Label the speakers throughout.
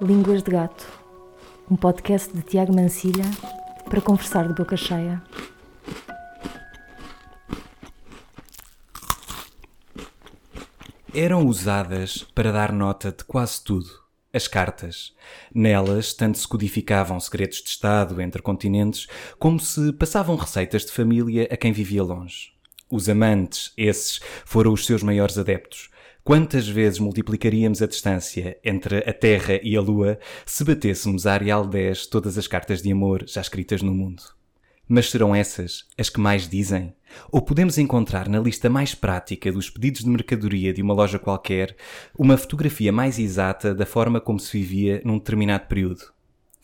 Speaker 1: Línguas de Gato, um podcast de Tiago Mancilha para conversar de boca cheia.
Speaker 2: Eram usadas para dar nota de quase tudo. As cartas. Nelas, tanto se codificavam segredos de Estado entre continentes, como se passavam receitas de família a quem vivia longe. Os amantes, esses, foram os seus maiores adeptos. Quantas vezes multiplicaríamos a distância entre a Terra e a Lua se batêssemos a Arial 10 todas as cartas de amor já escritas no mundo? Mas serão essas as que mais dizem? Ou podemos encontrar na lista mais prática dos pedidos de mercadoria de uma loja qualquer uma fotografia mais exata da forma como se vivia num determinado período?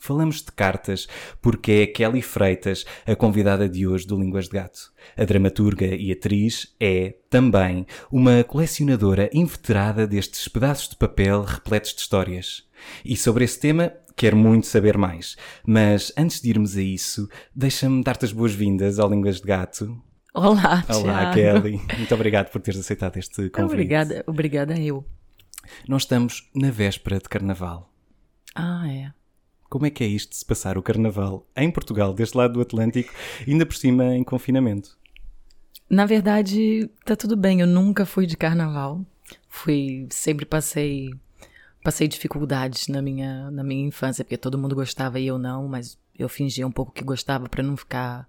Speaker 2: Falamos de cartas porque é Kelly Freitas a convidada de hoje do Línguas de Gato. A dramaturga e atriz é, também, uma colecionadora inveterada destes pedaços de papel repletos de histórias. E sobre esse tema quero muito saber mais. Mas antes de irmos a isso, deixa-me dar-te as boas-vindas ao Línguas de Gato.
Speaker 3: Olá,
Speaker 2: Olá,
Speaker 3: Thiago.
Speaker 2: Kelly. Muito obrigado por teres aceitado este convite.
Speaker 3: Obrigada, obrigada eu.
Speaker 2: Nós estamos na véspera de Carnaval.
Speaker 3: Ah, é.
Speaker 2: Como é que é isto de se passar o Carnaval em Portugal, deste lado do Atlântico, ainda por cima em confinamento?
Speaker 3: Na verdade, tá tudo bem. Eu nunca fui de carnaval. Fui, sempre passei, passei dificuldades na minha, na minha infância, porque todo mundo gostava e eu não, mas eu fingia um pouco que gostava para não ficar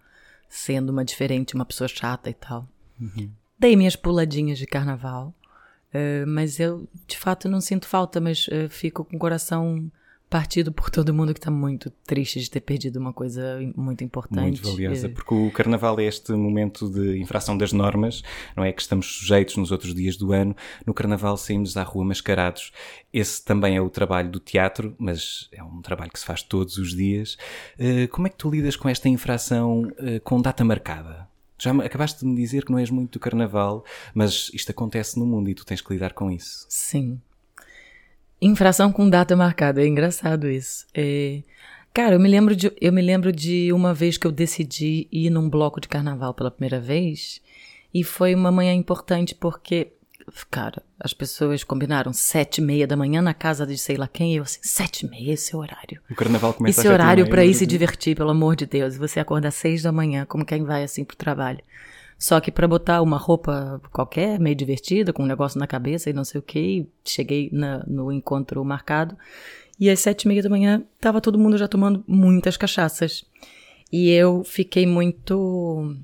Speaker 3: sendo uma diferente, uma pessoa chata e tal. Dei minhas puladinhas de carnaval, eh, mas eu de fato não sinto falta, mas eh, fico com o coração partido por todo mundo que está muito triste de ter perdido uma coisa muito importante.
Speaker 2: Muito valiosa,
Speaker 3: Eh,
Speaker 2: porque o Carnaval é este momento de infração das normas, não é que estamos sujeitos nos outros dias do ano. No Carnaval saímos à rua mascarados. Esse também é o trabalho do teatro, mas é um trabalho que se faz todos os dias. Eh, Como é que tu lidas com esta infração eh, com data marcada? Já acabaste de me dizer que não és muito do Carnaval, mas isto acontece no mundo e tu tens que lidar com isso.
Speaker 3: Sim. Infração com data marcada, é engraçado isso. É, Cara, eu me, lembro de, eu me lembro de uma vez que eu decidi ir num bloco de carnaval pela primeira vez, e foi uma manhã importante porque, cara, as pessoas combinaram sete e meia da manhã na casa de sei lá quem, e eu assim, sete e meia, esse é o horário.
Speaker 2: O Carnaval começa
Speaker 3: Esse horário pra ir
Speaker 2: do
Speaker 3: se divertir, pelo amor de Deus. E Você acorda às seis da manhã, como quem vai assim pro trabalho. Só que pra botar uma roupa qualquer, meio divertida, com um negócio na cabeça e não sei o que, cheguei na- no encontro marcado. E às sete e meia da manhã tava todo mundo já tomando muitas cachaças. E eu fiquei muito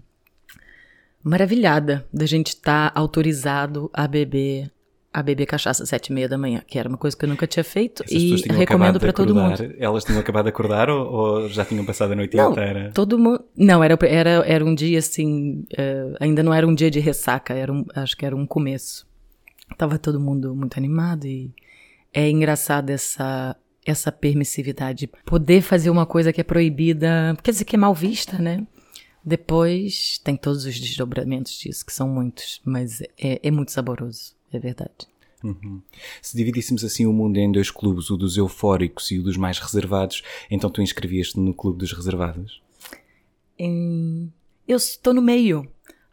Speaker 3: maravilhada da gente estar autorizado a beber a beber cachaça às sete e meia da manhã, que era uma coisa que eu nunca tinha feito
Speaker 2: Essas
Speaker 3: e recomendo para todo mundo.
Speaker 2: Elas tinham acabado de acordar ou, ou já tinham passado a noite
Speaker 3: Não,
Speaker 2: inteira?
Speaker 3: todo mundo. Não, era, era, era um dia assim. eh, ainda não era um dia de ressaca, era um, acho que era um começo. Tava todo mundo muito animado e é engraçado essa, essa permissividade. Poder fazer uma coisa que é proibida, quer dizer que é mal vista, né? Depois tem todos os desdobramentos disso, que são muitos, mas é, é muito saboroso, é verdade.
Speaker 2: Uhum. Se dividíssemos assim o mundo em dois clubes, o dos eufóricos e o dos mais reservados, então tu inscrevias-te no clube dos reservados?
Speaker 3: Em- Eu estou no meio.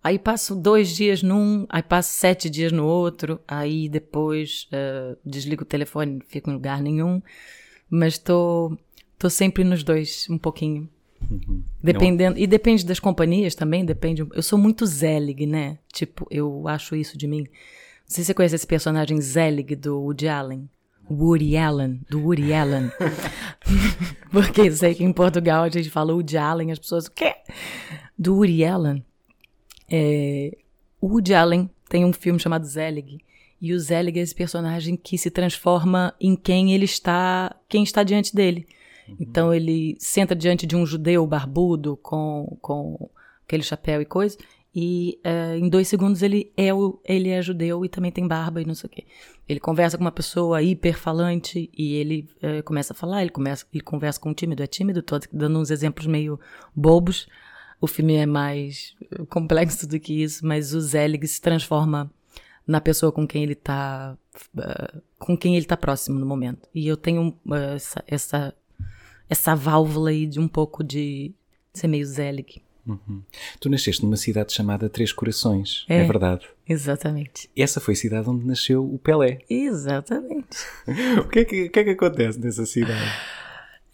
Speaker 3: Aí passo dois dias num, aí passo sete dias no outro, aí depois eh, desligo o telefone, fico em lugar nenhum. Mas tô, tô sempre nos dois, um pouquinho. Dependendo, e depende das companhias também, depende. Eu sou muito Zelig, né? Tipo, eu acho isso de mim. Não sei se você conhece esse personagem Zelig do Woody Allen. Woody Allen, do Woody Allen. Porque sei que em Portugal a gente fala Woody Allen, as pessoas, o quê? Do Woody Allen. É, o Woody Allen tem um filme chamado Zelig. E o Zelig é esse personagem que se transforma em quem ele está, quem está diante dele. Então ele senta diante de um judeu barbudo com, com aquele chapéu e coisa. E eh, em dois segundos ele é, o, ele é judeu e também tem barba e não sei o quê. Ele conversa com uma pessoa hiperfalante e ele eh, começa a falar, ele, começa, ele conversa com um tímido, é tímido, tô dando uns exemplos meio bobos. O filme é mais complexo do que isso, mas o Zelig se transforma na pessoa com quem ele tá eh, com quem ele tá próximo no momento. E eu tenho essa, essa essa válvula aí de um pouco de ser meio Zelig.
Speaker 2: Uhum. Tu nasceste numa cidade chamada Três Corações, é,
Speaker 3: É.
Speaker 2: verdade.
Speaker 3: Exatamente.
Speaker 2: Essa foi a cidade onde nasceu o Pelé.
Speaker 3: Exatamente.
Speaker 2: O que é que, o que, é que acontece nessa cidade?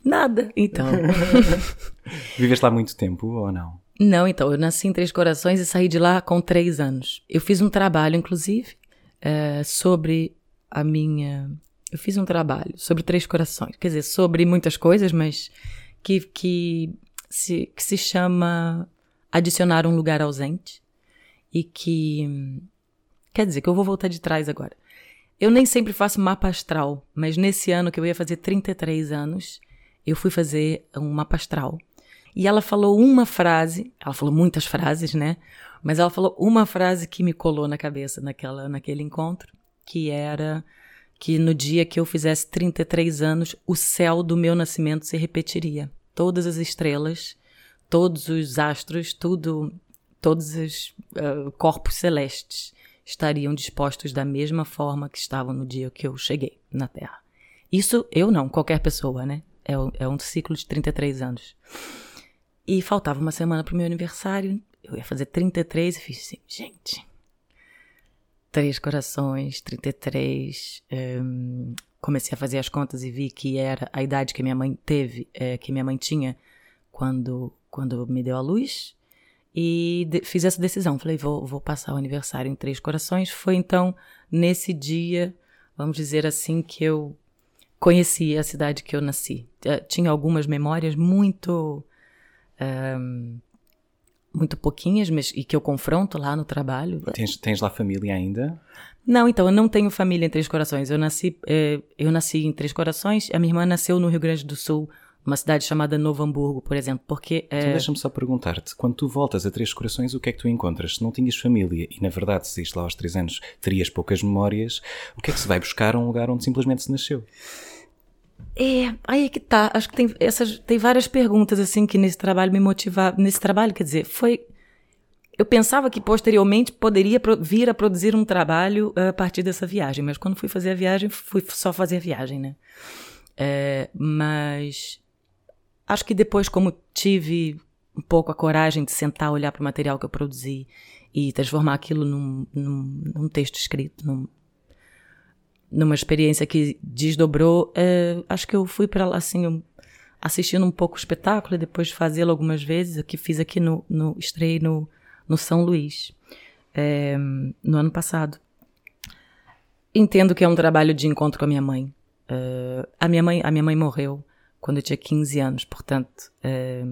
Speaker 3: Nada. Então.
Speaker 2: Viveste lá muito tempo ou não?
Speaker 3: Não, então, eu nasci em Três Corações e saí de lá com três anos. Eu fiz um trabalho, inclusive, eh, sobre a minha. Eu fiz um trabalho sobre Três Corações, quer dizer, sobre muitas coisas, mas que, que, se, que se chama Adicionar um Lugar Ausente. E que. Quer dizer, que eu vou voltar de trás agora. Eu nem sempre faço mapa astral, mas nesse ano que eu ia fazer 33 anos, eu fui fazer um mapa astral. E ela falou uma frase, ela falou muitas frases, né? Mas ela falou uma frase que me colou na cabeça naquela, naquele encontro, que era que no dia que eu fizesse 33 anos, o céu do meu nascimento se repetiria. Todas as estrelas, todos os astros, tudo, todos os ah, corpos celestes estariam dispostos da mesma forma que estavam no dia que eu cheguei na Terra. Isso eu não, qualquer pessoa, né? É, um- é um ciclo de 33 anos. E faltava uma semana pro meu aniversário. Eu ia fazer 33 e fiz assim, gente. Três corações, 33. hum, comecei a fazer as contas e vi que era a idade que minha mãe teve, eh, que minha mãe tinha quando, quando me deu a luz. E de- fiz essa decisão. Falei, vou, vou passar o aniversário em Três Corações. Foi então nesse dia, vamos dizer assim, que eu conheci a cidade que eu nasci. Eh, Tinha algumas memórias muito ahm, muito pouquinhas, mas e que eu confronto lá no trabalho.
Speaker 2: Tens, tens lá família ainda?
Speaker 3: Não, então eu não tenho família em Três Corações. Eu nasci eh, eu nasci em Três Corações. A minha irmã nasceu no Rio Grande do Sul, uma cidade chamada Novo Hamburgo, por exemplo, porque eh,
Speaker 2: Então deixa-me só perguntar-te, quando tu voltas a Três Corações, o que é que tu encontras? Se não tinhas família e, na verdade, se saíste lá aos três anos, terias poucas memórias, o que é que se vai buscar a um lugar onde simplesmente se nasceu?
Speaker 3: É, aí é que tá. Acho que tem essas tem várias perguntas assim que nesse trabalho me motivaram. Nesse trabalho, quer dizer, foi eu pensava que posteriormente poderia vir a produzir um trabalho eh, a partir dessa viagem, mas quando fui fazer a viagem, fui só fazer a viagem, né? É, mas acho que depois, como tive um pouco a coragem de sentar, olhar para o material que eu produzi e transformar aquilo num, num, num texto escrito, num, numa experiência que desdobrou, eh, acho que eu fui para lá assim, um- assistindo um pouco o espetáculo e depois fazê-lo algumas vezes, o que fiz aqui no, no no, no São Luís, eh, no ano passado. Entendo que é um trabalho de encontro com a minha mãe. Eh, a minha mãe, a minha mãe morreu quando eu tinha 15 anos, portanto, eh,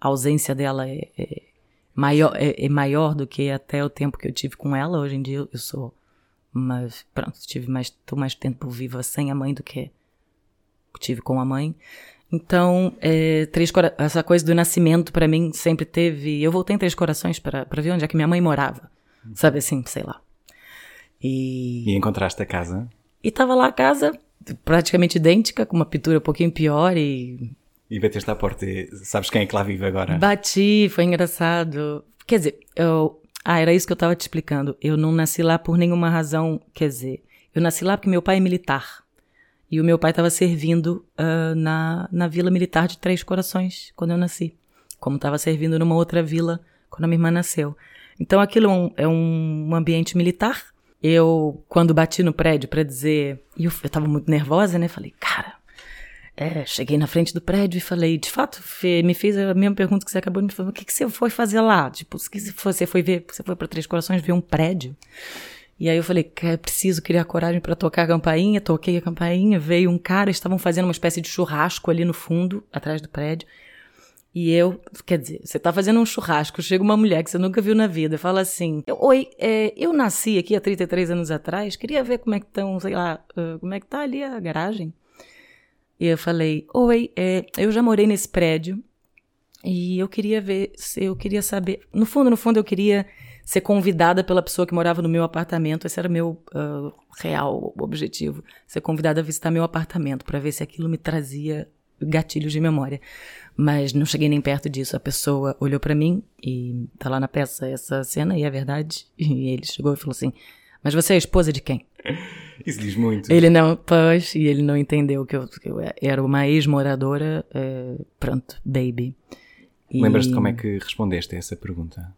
Speaker 3: a ausência dela é, é maior, é, é maior do que até o tempo que eu tive com ela. Hoje em dia eu sou mas pronto, tive mais, mais tempo viva sem a mãe do que tive com a mãe. Então, é, três cora- essa coisa do nascimento pra mim sempre teve. Eu voltei em Três Corações pra ver onde é que minha mãe morava, sabe assim, sei lá. E,
Speaker 2: E encontraste a casa?
Speaker 3: e tava lá a casa praticamente idêntica, com uma pintura um pouquinho pior e
Speaker 2: E bateste à porta e sabes quem é que lá vive agora?
Speaker 3: Bati, foi engraçado. Quer dizer, eu. Ah, era isso que eu tava te explicando. Eu não nasci lá por nenhuma razão. Quer dizer, eu nasci lá porque meu pai é militar. E o meu pai estava servindo ah, na, na vila militar de Três Corações quando eu nasci. Como estava servindo numa outra vila quando a minha irmã nasceu. Então aquilo é um, é um ambiente militar. Eu, quando bati no prédio para dizer. Eu, eu tava muito nervosa, né? Falei, cara, é, cheguei na frente do prédio e falei, de fato, Fê, me fez a mesma pergunta que você acabou de me fazer. O que, que você foi fazer lá? Tipo, que você foi ver? Você foi para Três Corações ver um prédio? E aí eu falei, cara, preciso criar coragem para tocar a campainha. Toquei a campainha, veio um cara, estavam fazendo uma espécie de churrasco ali no fundo, atrás do prédio. E eu, quer dizer, você tá fazendo um churrasco, chega uma mulher que você nunca viu na vida, fala assim: Oi, é, eu nasci aqui há 33 anos atrás, queria ver como é que estão, sei lá, como é que tá ali a garagem. E eu falei: Oi, é, eu já morei nesse prédio e eu queria ver, eu queria saber. No fundo, no fundo, eu queria ser convidada pela pessoa que morava no meu apartamento. Esse era meu uh, real objetivo: ser convidada a visitar meu apartamento para ver se aquilo me trazia gatilhos de memória. Mas não cheguei nem perto disso. A pessoa olhou para mim e tá lá na peça essa cena e é verdade. E ele chegou e falou assim: Mas você é esposa de quem?
Speaker 2: Isso diz muito.
Speaker 3: Ele não, pois, e ele não entendeu que eu, que eu era uma ex-moradora, é, pronto, baby. E
Speaker 2: Lembras-te como é que respondeste a essa pergunta?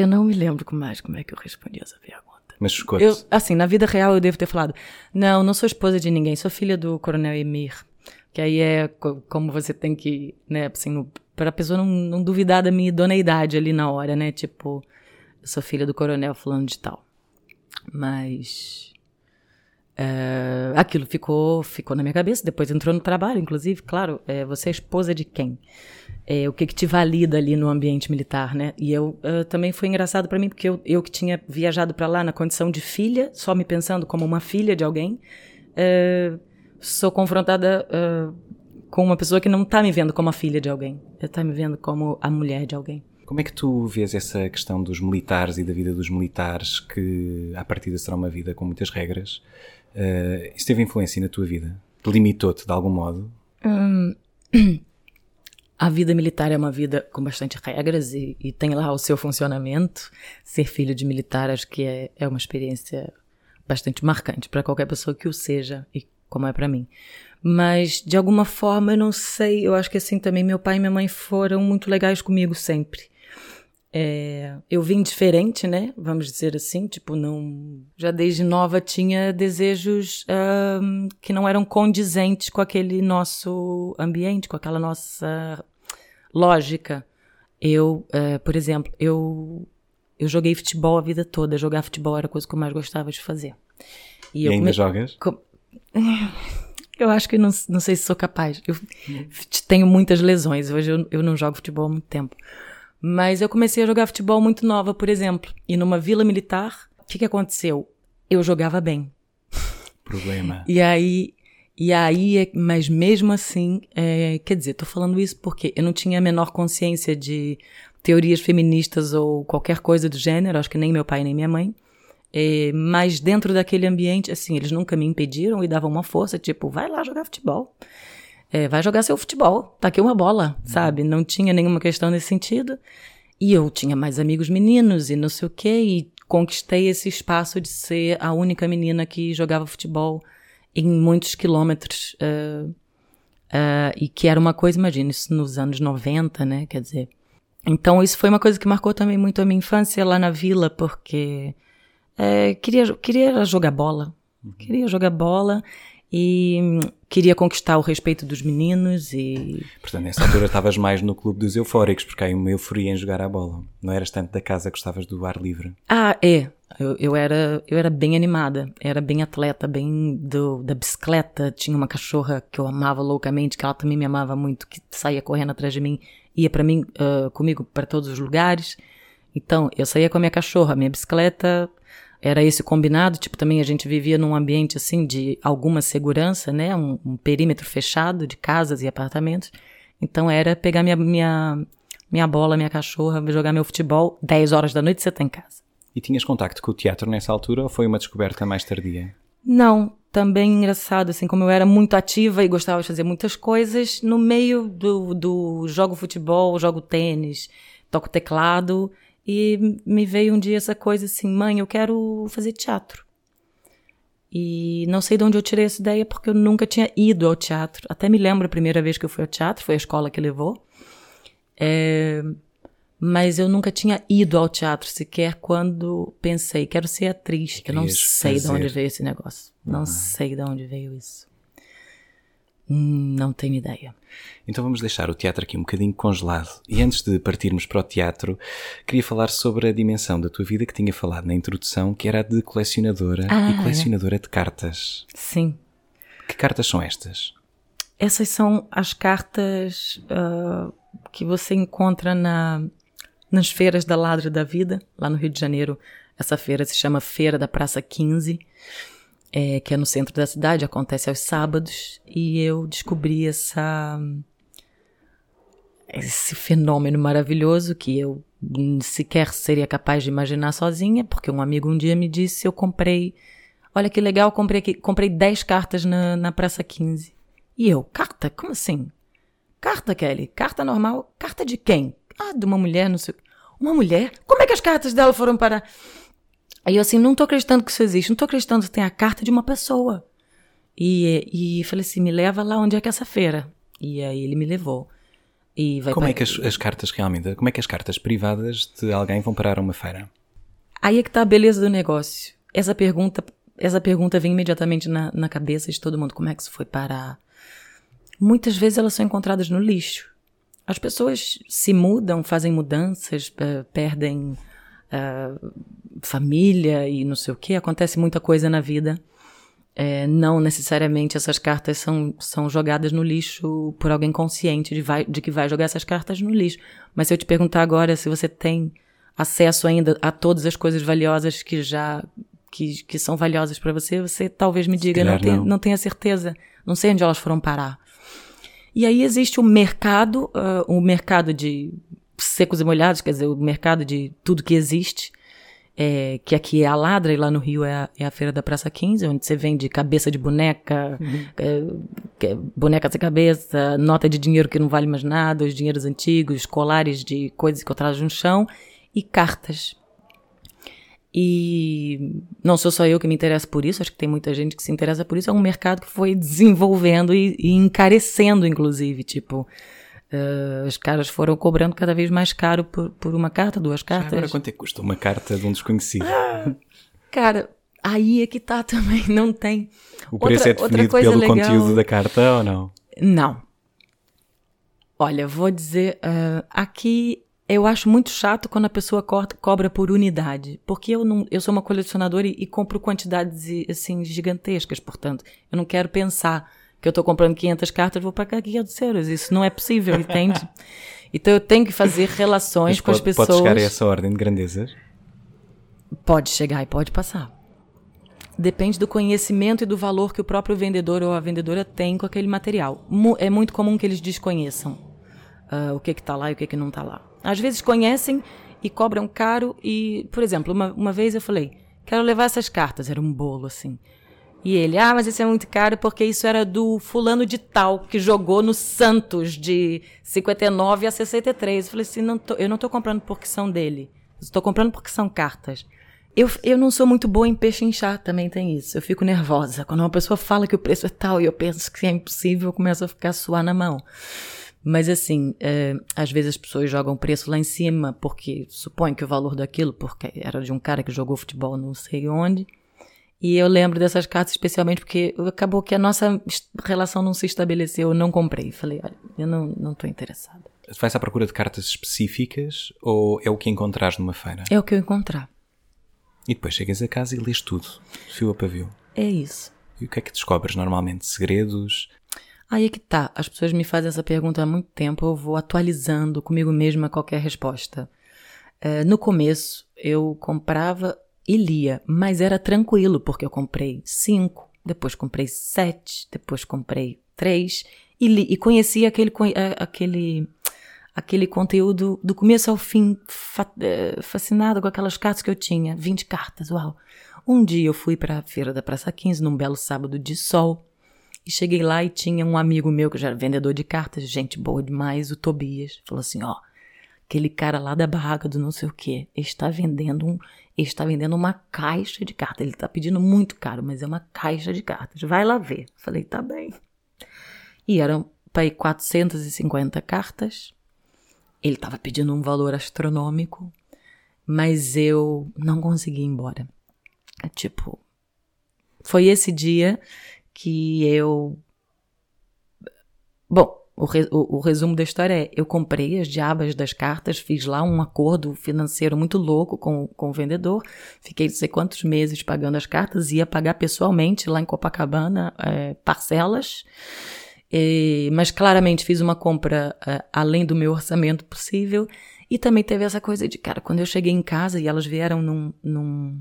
Speaker 3: Eu não me lembro mais como é que eu respondi essa pergunta.
Speaker 2: Mas chocou-te.
Speaker 3: Eu, assim, na vida real eu devo ter falado: não, não sou esposa de ninguém, sou filha do coronel Emir. Que aí é co- como você tem que, né, assim, para a pessoa não, não duvidar da minha idoneidade ali na hora, né? Tipo, eu sou filha do coronel fulano de tal. Mas. é, aquilo ficou, ficou na minha cabeça, depois entrou no trabalho, inclusive, claro, é, você é esposa de quem? É, o que, que te valida ali no ambiente militar, né? E eu eh, também foi engraçado para mim, porque eu, eu que tinha viajado para lá na condição de filha, só me pensando como uma filha de alguém, eh, sou confrontada eh, com uma pessoa que não tá me vendo como a filha de alguém, tá me vendo como a mulher de alguém.
Speaker 2: Como é que tu vês essa questão dos militares e da vida dos militares, que à partida será uma vida com muitas regras? Eh, isso teve influência na tua vida? Limitou-te de algum modo?
Speaker 3: A vida militar é uma vida com bastante regras e, e tem lá o seu funcionamento. Ser filho de militar acho que é, é uma experiência bastante marcante para qualquer pessoa que o seja e como é para mim. Mas de alguma forma eu não sei, eu acho que assim também meu pai e minha mãe foram muito legais comigo sempre. É, eu vim diferente, né? Vamos dizer assim, tipo, não. Já desde nova tinha desejos que não eram condizentes com aquele nosso ambiente, com aquela nossa lógica. Eu, eh, por exemplo, eu eu joguei futebol a vida toda. Jogar futebol era a coisa que eu mais gostava de fazer.
Speaker 2: E,
Speaker 3: eu
Speaker 2: ainda
Speaker 3: come-
Speaker 2: jogas?
Speaker 3: com- Eu acho que não, não sei se sou capaz. Eu f- tenho muitas lesões. Hoje eu, eu não jogo futebol há muito tempo. Mas eu comecei a jogar futebol muito nova, por exemplo. E numa vila militar, o que, que aconteceu? Eu jogava bem.
Speaker 2: Problema.
Speaker 3: E aí, e aí, mas mesmo assim, é, quer dizer, tô falando isso porque eu não tinha a menor consciência de teorias feministas ou qualquer coisa do gênero, acho que nem meu pai nem minha mãe. É, mas dentro daquele ambiente, assim, eles nunca me impediram e davam uma força, tipo, vai lá jogar futebol. É, vai jogar seu futebol, tá aqui uma bola, sabe? Não tinha nenhuma questão nesse sentido. E eu tinha mais amigos meninos e não sei o quê, e conquistei esse espaço de ser a única menina que jogava futebol em muitos quilômetros. eh, eh, e que era uma coisa, imagina, isso nos anos 90, né? Quer dizer. Então, isso foi uma coisa que marcou também muito a minha infância lá na vila, porque eh, queria, queria jogar bola. Queria jogar bola e queria conquistar o respeito dos meninos e
Speaker 2: Portanto, nessa altura estavas mais no clube dos eufóricos, porque há uma euforia em jogar a bola. Não eras tanto da casa, gostavas do ar livre.
Speaker 3: Ah, é. Eu, eu, era, eu era bem animada, era bem atleta, bem do, da bicicleta. Tinha uma cachorra que eu amava loucamente, que ela também me amava muito, que saía correndo atrás de mim, ia para mim, ah, comigo para todos os lugares. Então, eu saía com a minha cachorra, a minha bicicleta era esse combinado. Tipo, também a gente vivia num ambiente assim de alguma segurança, né? Um, um perímetro fechado de casas e apartamentos. Então, era pegar minha, minha, minha bola, minha cachorra, jogar meu futebol, 10 horas da noite você tá em casa.
Speaker 2: E tinhas contacto com o teatro nessa altura ou foi uma descoberta mais tardia?
Speaker 3: Não, também engraçado, assim, como eu era muito ativa e gostava de fazer muitas coisas, no meio do, do jogo futebol, jogo tênis, toco teclado, e me veio um dia essa coisa assim, mãe, eu quero fazer teatro. E não sei de onde eu tirei essa ideia, porque eu nunca tinha ido ao teatro. Até me lembro a primeira vez que eu fui ao teatro, foi a escola que levou. É, mas eu nunca tinha ido ao teatro sequer quando pensei, quero ser atriz. Eu não sei de onde veio esse negócio. Não sei de onde veio isso. Hum, Não tenho ideia.
Speaker 2: Então vamos deixar o teatro aqui um bocadinho congelado. E antes de partirmos para o teatro, queria falar sobre a dimensão da tua vida que tinha falado na introdução, que era a de colecionadora
Speaker 3: Ah,
Speaker 2: e colecionadora de cartas.
Speaker 3: Sim.
Speaker 2: Que cartas são estas?
Speaker 3: Essas são as cartas ah, que você encontra na, nas feiras da Ladra da Vida, lá no Rio de Janeiro. Essa feira se chama Feira da Praça 15, é, que é no centro da cidade, acontece aos sábados. E eu descobri essa, esse fenômeno maravilhoso que eu sequer seria capaz de imaginar sozinha, porque um amigo um dia me disse: Eu comprei. Olha que legal, comprei, comprei 10 cartas na, na Praça 15. E eu, carta? Como assim? Carta, Kelly? Carta normal? Carta de quem? Ah, de uma mulher, não sei. Uma mulher? Como é que as cartas dela foram para. Aí eu assim, não tô acreditando que isso existe, não tô acreditando que tem a carta de uma pessoa. E, e falei assim, me leva lá onde é que é essa feira. E aí ele me levou. E vai
Speaker 2: Como é que as, as cartas realmente, como é que as cartas privadas de alguém vão parar a uma feira?
Speaker 3: Aí é que tá a beleza do negócio. Essa pergunta, essa pergunta vem imediatamente na, na cabeça de todo mundo. Como é que isso foi parar? Muitas vezes elas são encontradas no lixo. As pessoas se mudam, fazem mudanças, eh, perdem ah, família e não sei o que. Acontece muita coisa na vida. É, não necessariamente essas cartas são, são jogadas no lixo por alguém consciente de, vai- de que vai jogar essas cartas no lixo. Mas se eu te perguntar agora se você tem acesso ainda a todas as coisas valiosas que já que, que são valiosas para você, você talvez me diga, não, tenho,
Speaker 2: não.
Speaker 3: não tenho a certeza, não sei onde elas foram parar. E aí existe o mercado, ah, o mercado de secos e molhados, quer dizer, o mercado de tudo que existe, é, que aqui é a Ladra e lá no Rio é a, é a Feira da Praça 15, onde você vende cabeça de boneca, é, que- boneca sem cabeça, nota de dinheiro que não vale mais nada, os dinheiros antigos, colares de coisas encontradas no chão e cartas. E não sou só eu que me interesso por isso, acho que tem muita gente que se interessa por isso. É um mercado que foi desenvolvendo e, e encarecendo, inclusive. Tipo, eh, os caras foram cobrando cada vez mais caro por, por uma carta, duas cartas.
Speaker 2: Agora quanto é que custa uma carta de um desconhecido?
Speaker 3: Cara, aí é que tá também, não tem.
Speaker 2: O preço
Speaker 3: Outra-
Speaker 2: é definido pelo
Speaker 3: legal-
Speaker 2: conteúdo da carta ou não?
Speaker 3: Não. Olha, vou dizer, ah, aqui eu acho muito chato quando a pessoa corta- cobra por unidade, porque eu não, eu sou uma colecionadora e, e compro quantidades assim gigantescas, portanto, eu não quero pensar que eu estou comprando 500 cartas, vou pagar 500 euros, isso não é possível, entende? Então eu tenho que fazer relações
Speaker 2: Mas
Speaker 3: com as
Speaker 2: pode,
Speaker 3: pessoas.
Speaker 2: pode chegar a essa ordem de grandezas?
Speaker 3: Pode chegar e pode passar. Depende do conhecimento e do valor que o próprio vendedor ou a vendedora tem com aquele material. É muito comum que eles desconheçam ah, o que está lá e o que, que não está lá. Às vezes conhecem e cobram caro e, por exemplo, uma, uma vez eu falei, quero levar essas cartas, era um bolo assim. E ele, ah, mas isso é muito caro porque isso era do fulano de tal, que jogou no Santos de 59 a 63. Eu falei assim, não tô- eu não estou comprando porque são dele. Estou comprando porque são cartas. Eu, eu não sou muito boa em pechinchar, também tem isso. Eu fico nervosa. Quando uma pessoa fala que o preço é tal e eu penso que é impossível, eu começo a ficar a suar na mão. Mas assim, eh, às vezes as pessoas jogam preço lá em cima porque supõem que o valor daquilo, porque era de um cara que jogou futebol não sei onde. E eu lembro dessas cartas especialmente porque acabou que a nossa relação não se estabeleceu, eu não comprei. Falei, olha, eu não não estou interessada.
Speaker 2: Vais à procura de cartas específicas ou é o que encontrares numa feira?
Speaker 3: É o que eu encontrar.
Speaker 2: E depois chegas a casa e lês tudo, fio a pavio.
Speaker 3: É isso.
Speaker 2: E o que é que descobres normalmente? Segredos?
Speaker 3: Aí é que tá. As pessoas me fazem essa pergunta há muito tempo, eu vou atualizando comigo mesma qualquer resposta. Eh, no começo, eu comprava e lia, mas era tranquilo, porque eu comprei cinco, depois comprei sete, depois comprei três e li. E conhecia aquele, eh, aquele, aquele conteúdo do começo ao fim, eh, fascinado com aquelas cartas que eu tinha. 20 cartas, uau! Um dia eu fui para a feira da Praça 15, num belo sábado de sol, e cheguei lá e tinha um amigo meu que já era vendedor de cartas, gente boa demais, o Tobias. Falou assim: ó, aquele cara lá da barraca do não sei o quê está vendendo um, está vendendo uma caixa de cartas. Ele está pedindo muito caro, mas é uma caixa de cartas. Vai lá ver. Falei, tá bem. E eram para aí 450 cartas. Ele estava pedindo um valor astronômico, mas eu não consegui ir embora. É tipo, foi esse dia que eu. Bom, o, re- o- o resumo da história é: eu comprei as diabas das cartas, fiz lá um acordo financeiro muito louco com, com o vendedor, fiquei não sei quantos meses pagando as cartas, ia pagar pessoalmente lá em Copacabana eh, parcelas. E- mas claramente fiz uma compra eh, além do meu orçamento possível. E também teve essa coisa de, cara, quando eu cheguei em casa e elas vieram num, num,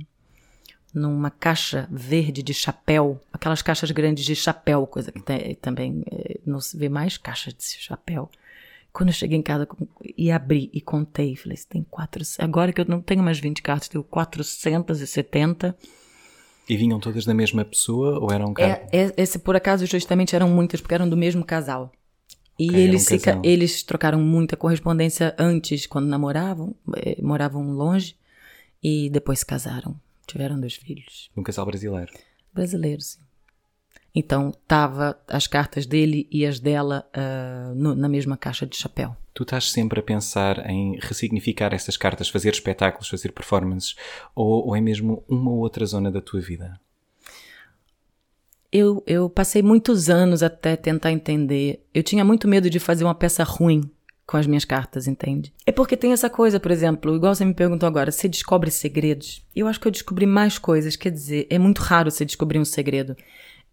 Speaker 3: numa caixa verde de chapéu, aquelas caixas grandes de chapéu, coisa que tem- também eh, não se vê mais caixas de chapéu. Quando eu cheguei em casa e abri e contei, falei, tem quatro, agora que eu não tenho mais 20 cartas, tenho 470.
Speaker 2: E vinham todas da mesma pessoa ou eram?
Speaker 3: É, é- esse, por acaso, justamente eram muitas, porque eram do mesmo casal. E
Speaker 2: Ok, era
Speaker 3: eles,
Speaker 2: um
Speaker 3: se eles trocaram muita correspondência antes, quando namoravam, eh, moravam longe, e depois se casaram. Tiveram dois filhos.
Speaker 2: Um casal brasileiro.
Speaker 3: Brasileiros, sim. Então, tava as cartas dele e as dela ah, no- na mesma caixa de chapéu.
Speaker 2: Tu estás sempre a pensar em ressignificar essas cartas, fazer espetáculos, fazer performances, ou, ou é mesmo uma ou outra zona da tua vida?
Speaker 3: Eu, eu passei muitos anos até tentar entender. Eu tinha muito medo de fazer uma peça ruim com as minhas cartas, entende? É porque tem essa coisa, por exemplo, igual você me perguntou agora, você descobre segredos? Eu acho que eu descobri mais coisas, quer dizer, é muito raro você descobrir um segredo.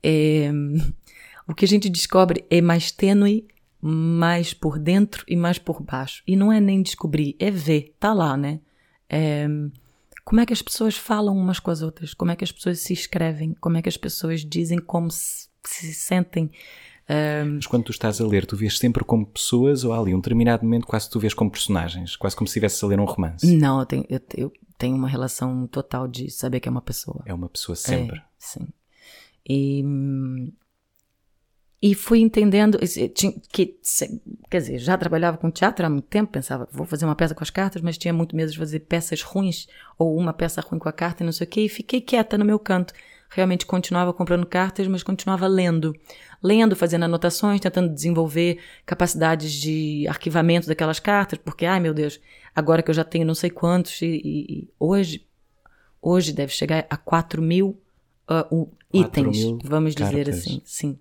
Speaker 3: É... O que a gente descobre é mais tênue, mais por dentro e mais por baixo. E não é nem descobrir, é ver, tá lá, né? É como é que as pessoas falam umas com as outras, como é que as pessoas se escrevem, como é que as pessoas dizem como se, se sentem.
Speaker 2: Um... Mas quando tu estás a ler, tu vês sempre como pessoas ou ali um determinado momento quase tu vês como personagens, quase como se estivesse a ler um romance?
Speaker 3: Não, eu tenho, eu, eu tenho uma relação total de saber que é uma pessoa.
Speaker 2: É uma pessoa sempre. É,
Speaker 3: sim. E e fui entendendo que, quer dizer, já trabalhava com teatro há muito tempo, pensava, vou fazer uma peça com as cartas, mas tinha muito medo de fazer peças ruins, ou uma peça ruim com a carta e não sei o quê, e fiquei quieta no meu canto. Realmente continuava comprando cartas, mas continuava lendo. Lendo, fazendo anotações, tentando desenvolver capacidades de arquivamento daquelas cartas, porque, ai meu Deus, agora que eu já tenho não sei quantos, e, e hoje, hoje deve chegar a 4 mil uh, itens, mil vamos cartas. dizer assim, sim.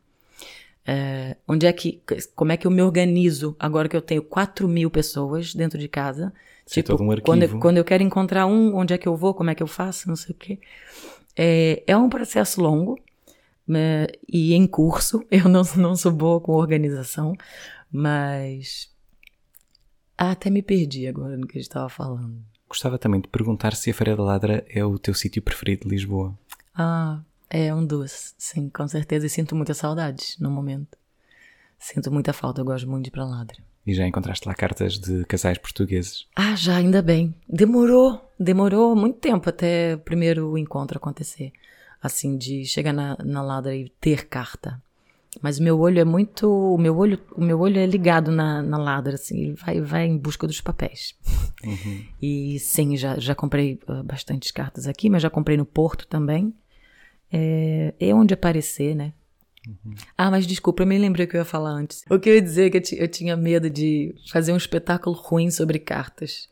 Speaker 3: É, onde é que, como é que eu me organizo agora que eu tenho 4 mil pessoas dentro de casa?
Speaker 2: Isso tipo, é um.
Speaker 3: Quando, quando eu quero encontrar um, onde é que eu vou, como é que eu faço, não sei o quê. É, é um processo longo né, e em curso. Eu não, não sou boa com organização, mas. Ah, até me perdi agora no que a gente estava falando.
Speaker 2: Gostava também de perguntar se a Feira da Ladra é o teu sítio preferido de Lisboa.
Speaker 3: Ah, é um dos, sim, com certeza. E sinto muita saudade no momento. Sinto muita falta, eu gosto muito de ir pra Ladra.
Speaker 2: E já encontraste lá cartas de casais portugueses?
Speaker 3: Ah, já, ainda bem. Demorou, demorou muito tempo até o primeiro encontro acontecer. Assim, de chegar na, na Ladra e ter carta. Mas o meu olho é muito. O meu olho, o meu olho é ligado na, na ladra, assim, vai, vai em busca dos papéis. Uhum. E sim, já, já comprei uh, bastantes cartas aqui, mas já comprei no Porto também é, é onde aparecer, né? Uhum. Ah, mas desculpa, eu me lembrei que eu ia falar antes. O que eu ia dizer é que eu, tinha medo de fazer um espetáculo ruim sobre cartas.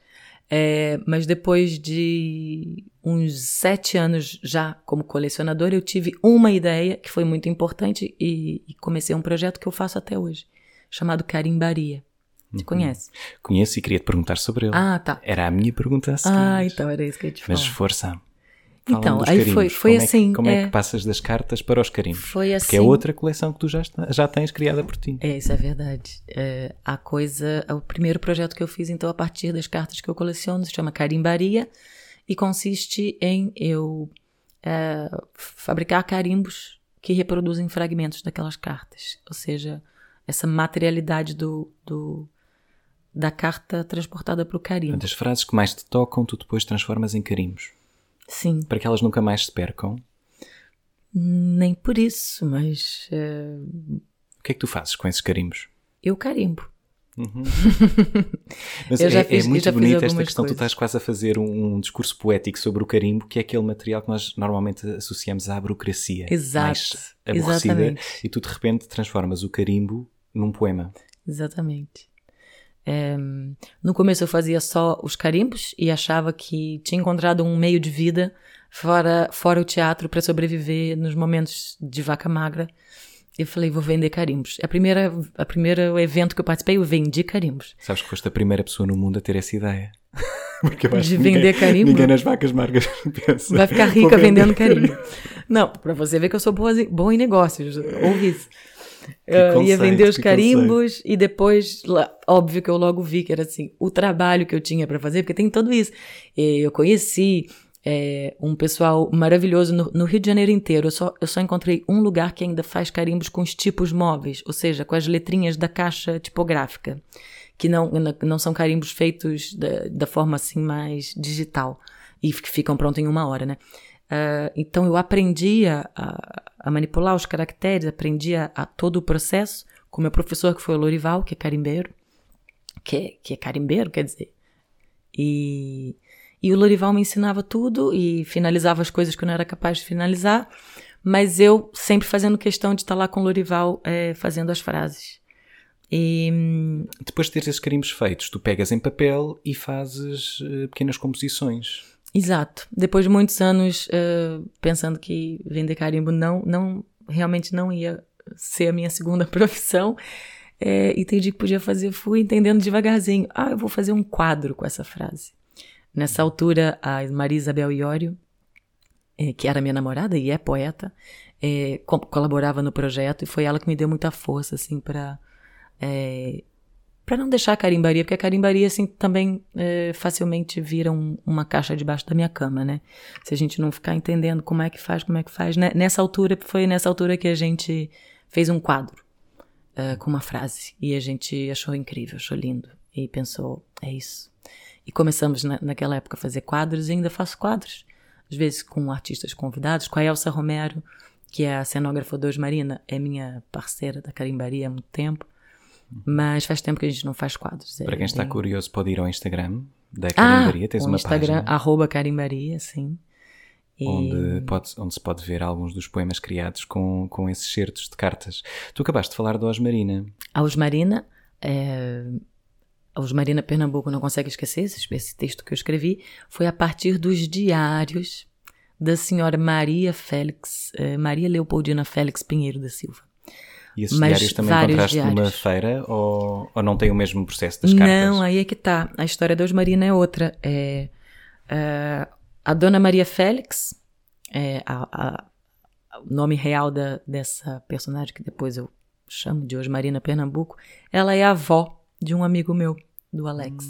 Speaker 3: É, mas depois de uns sete anos já como colecionador, eu tive uma ideia que foi muito importante e, e comecei um projeto que eu faço até hoje, chamado Carimbaria. Você uhum. conhece?
Speaker 2: Conheço e queria te perguntar sobre ele.
Speaker 3: Ah, tá.
Speaker 2: Era a minha pergunta a seguir.
Speaker 3: Ah, então era isso que eu ia te falar.
Speaker 2: Mas força.
Speaker 3: Então, aí foi, foi
Speaker 2: como
Speaker 3: assim.
Speaker 2: É que, como é... é... que passas das cartas para os carimbos?
Speaker 3: Foi assim.
Speaker 2: Porque é assim. outra coleção que tu já, já tens criada por ti.
Speaker 3: É, isso é verdade. É, a coisa, o primeiro projeto que eu fiz, então, a partir das cartas que eu coleciono, se chama Carimbaria e consiste em eu é, fabricar carimbos que reproduzem fragmentos daquelas cartas. Ou seja, essa materialidade do, do da carta transportada para o carimbo.
Speaker 2: Das frases que mais te tocam, tu depois transformas em carimbos.
Speaker 3: Sim.
Speaker 2: Para que elas nunca mais se percam?
Speaker 3: Nem por isso, mas. Uh...
Speaker 2: O que é que tu fazes com esses carimbos?
Speaker 3: Eu carimbo.
Speaker 2: Uhum. Mas é, fiz, é, muito bonita esta questão, coisas. tu estás quase a fazer um, um, discurso poético sobre o carimbo, que é aquele material que nós normalmente associamos à burocracia.
Speaker 3: Exato.
Speaker 2: Mais aborrecida, Exatamente. E tu de repente transformas o carimbo num poema.
Speaker 3: Exatamente. É, no começo eu fazia só os carimbos e achava que tinha encontrado um meio de vida fora, fora o teatro para sobreviver nos momentos de vaca magra. Eu falei, vou vender carimbos. A primeira, a primeiro evento que eu participei, eu vendi carimbos.
Speaker 2: Sabes que foste a primeira pessoa no mundo a ter essa ideia. Porque eu acho
Speaker 3: de vender ninguém, carimbo.
Speaker 2: Ninguém nas vacas margas pensa.
Speaker 3: Vai ficar rica vendendo carimbo. Não, para você ver que eu sou boa, boa em negócios. Ouve isso. Uh, ia vender os carimbos conceito. e depois, óbvio que eu logo vi que era assim, o trabalho que eu tinha para fazer, porque tem tudo isso. Eu conheci é, um pessoal maravilhoso no, no, Rio de Janeiro inteiro. Eu só, eu só encontrei um lugar que ainda faz carimbos com os tipos móveis, ou seja, com as letrinhas da caixa tipográfica, que não, não são carimbos feitos da, da forma assim mais digital e que ficam prontos em uma hora, né? Uh, então eu aprendi a, a, manipular os caracteres, aprendi a, todo o processo com meu professor que foi o Lorival, que é carimbeiro, que que é carimbeiro, quer dizer. E, e o Lorival me ensinava tudo e finalizava as coisas que eu não era capaz de finalizar, mas eu sempre fazendo questão de estar lá com o Lorival é, fazendo as frases. E hum,
Speaker 2: Depois de ter esses carimbos feitos, tu pegas em papel e fazes eh, pequenas composições.
Speaker 3: Exato. Depois de muitos anos eh, pensando que vender carimbo não, não realmente não ia ser a minha segunda profissão, eh, entendi que podia fazer, fui entendendo devagarzinho. Ah, eu vou fazer um quadro com essa frase. Nessa altura, a Maria Isabel Iório, eh, que era minha namorada e é poeta, eh, co- colaborava no projeto e foi ela que me deu muita força, assim, para para não deixar a carimbaria, porque a carimbaria, assim, também eh, facilmente vira um- uma caixa debaixo da minha cama, né? Se a gente não ficar entendendo como é que faz, como é que faz. né? Nessa altura, foi nessa altura que a gente fez um quadro eh, com uma frase. E a gente achou incrível, achou lindo. E pensou, é isso. E começamos na, naquela época a fazer quadros e ainda faço quadros. Às vezes com artistas convidados, com a Elsa Romero, que é a cenógrafa do Marina, é minha parceira da carimbaria há muito tempo. Mas faz tempo que a gente não faz quadros.
Speaker 2: Para
Speaker 3: É
Speaker 2: quem está
Speaker 3: bem-
Speaker 2: curioso, pode ir ao Instagram da
Speaker 3: ah,
Speaker 2: Carimbaria. Tens
Speaker 3: o
Speaker 2: uma
Speaker 3: Instagram,
Speaker 2: página
Speaker 3: arroba carimbaria, sim. E-
Speaker 2: onde, pode- onde se pode ver alguns dos poemas criados com, com esses certos de cartas. Tu acabaste de falar do Osmarina.
Speaker 3: A Osmarina, é... a Osmarina Pernambuco não consegue esquecer, esse, esse texto que eu escrevi, foi a partir dos diários da senhora Maria Félix, eh, Maria Leopoldina Félix Pinheiro da Silva.
Speaker 2: E esses
Speaker 3: Mas
Speaker 2: diários também encontraste numa
Speaker 3: diários.
Speaker 2: feira ou, ou não tem o mesmo processo das cartas?
Speaker 3: Não, aí é que tá. A história da Osmarina é outra. É, é, a dona Maria Félix, é, a- a- o nome real da, dessa personagem que depois eu chamo de Osmarina Pernambuco, ela é a avó de um amigo meu, do Alex.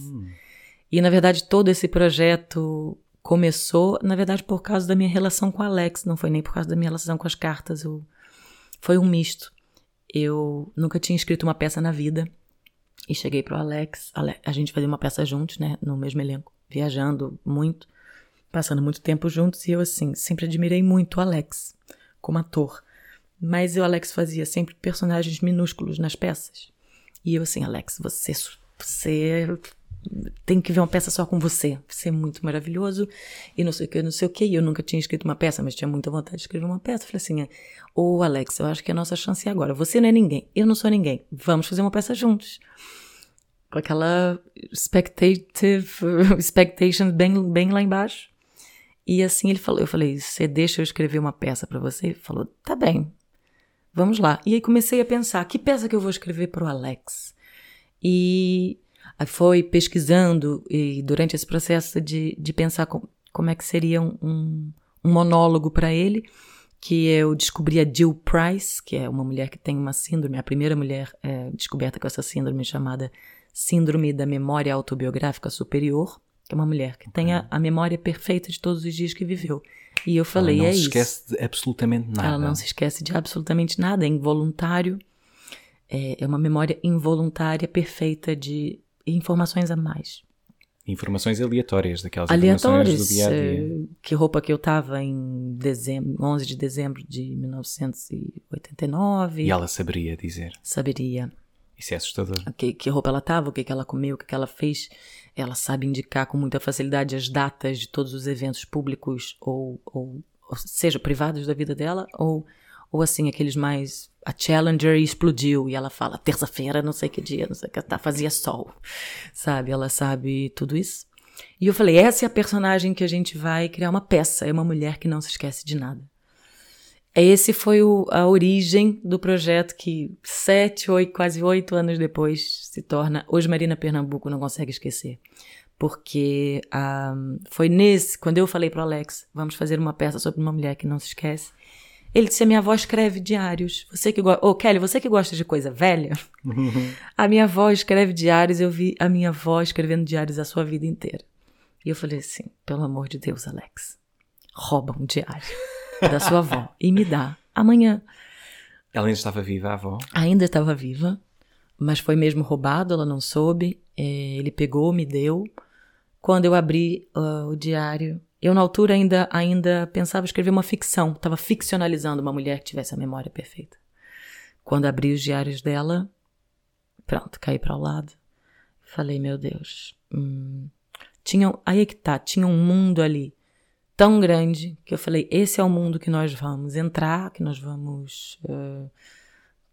Speaker 3: E na verdade todo esse projeto começou, na verdade, por causa da minha relação com o Alex, não foi nem por causa da minha relação com as cartas. eu- Foi um misto. Eu nunca tinha escrito uma peça na vida. E cheguei pro Alex, Ale- a gente fazia uma peça juntos, né, no mesmo elenco, viajando muito, passando muito tempo juntos, e eu, assim, sempre admirei muito o Alex como ator. Mas o Alex fazia sempre personagens minúsculos nas peças. E eu, assim, Alex, você, você tem que ver uma peça só com você. Você é muito maravilhoso e não sei o que, não sei o que. E eu nunca tinha escrito uma peça, mas tinha muita vontade de escrever uma peça. Falei assim: Ô Alex, eu acho que a nossa chance é agora. Você não é ninguém, eu não sou ninguém. Vamos fazer uma peça juntos. Com aquela expectative, expectation bem, bem lá embaixo. E assim ele falou: Eu falei, você deixa eu escrever uma peça para você? Ele falou: Tá bem, vamos lá. E aí comecei a pensar: que peça que eu vou escrever pro Alex? E foi pesquisando, e durante esse processo de, de pensar com, como é que seria um, um, um monólogo para ele, que eu descobri a Jill Price, que é uma mulher que tem uma síndrome, a primeira mulher é, descoberta com essa síndrome chamada Síndrome da Memória Autobiográfica Superior, que é uma mulher que tem a, a memória perfeita de todos os dias que viveu. E eu falei,
Speaker 2: Ela não
Speaker 3: é
Speaker 2: se
Speaker 3: isso.
Speaker 2: esquece de absolutamente nada.
Speaker 3: Ela não se esquece de absolutamente nada, é involuntário. É, é uma memória involuntária perfeita de informações a mais.
Speaker 2: Informações aleatórias, daquelas informações do
Speaker 3: Aleatórias.
Speaker 2: dia a dia.
Speaker 3: eh, Que roupa que eu tava em dezembro, 11 de dezembro de 1989.
Speaker 2: E ela saberia dizer.
Speaker 3: Saberia
Speaker 2: Isso é assustador.
Speaker 3: que, que roupa ela tava, o que, que ela comeu, o que, que ela fez. Ela sabe indicar com muita facilidade as datas de todos os eventos públicos ou, ou, ou seja, privados da vida dela, ou, ou assim, aqueles mais. A Challenger explodiu e ela fala, terça-feira, não sei que dia, não sei que, tá, fazia sol. Sabe? Ela sabe tudo isso. E eu falei, essa é a personagem que a gente vai criar uma peça. É uma mulher que não se esquece de nada. Esse foi o- a origem do projeto que sete, oito, quase oito anos depois se torna Hoje Marina Pernambuco não consegue esquecer. Porque ah, foi nesse, quando eu falei para Alex, vamos fazer uma peça sobre uma mulher que não se esquece, ele disse, a minha avó escreve diários. Você que gosta, ô Kelly, você que gosta de coisa velha, a minha avó escreve diários, eu vi a minha avó escrevendo diários a sua vida inteira. E eu falei assim, pelo amor de Deus, Alex, rouba um diário da sua avó e me dá amanhã.
Speaker 2: Ela ainda estava viva, a avó.
Speaker 3: Ainda estava viva, mas foi mesmo roubado, ela não soube. É, ele pegou, me deu. Quando eu abri ah, o diário, eu na altura ainda, ainda pensava em escrever uma ficção, estava ficcionalizando uma mulher que tivesse a memória perfeita. Quando abri os diários dela, pronto, caí para o lado. Falei, meu Deus. hum, tinha, aí é que tá, tinha um mundo ali tão grande que eu falei, esse é o mundo que nós vamos entrar, que nós vamos eh,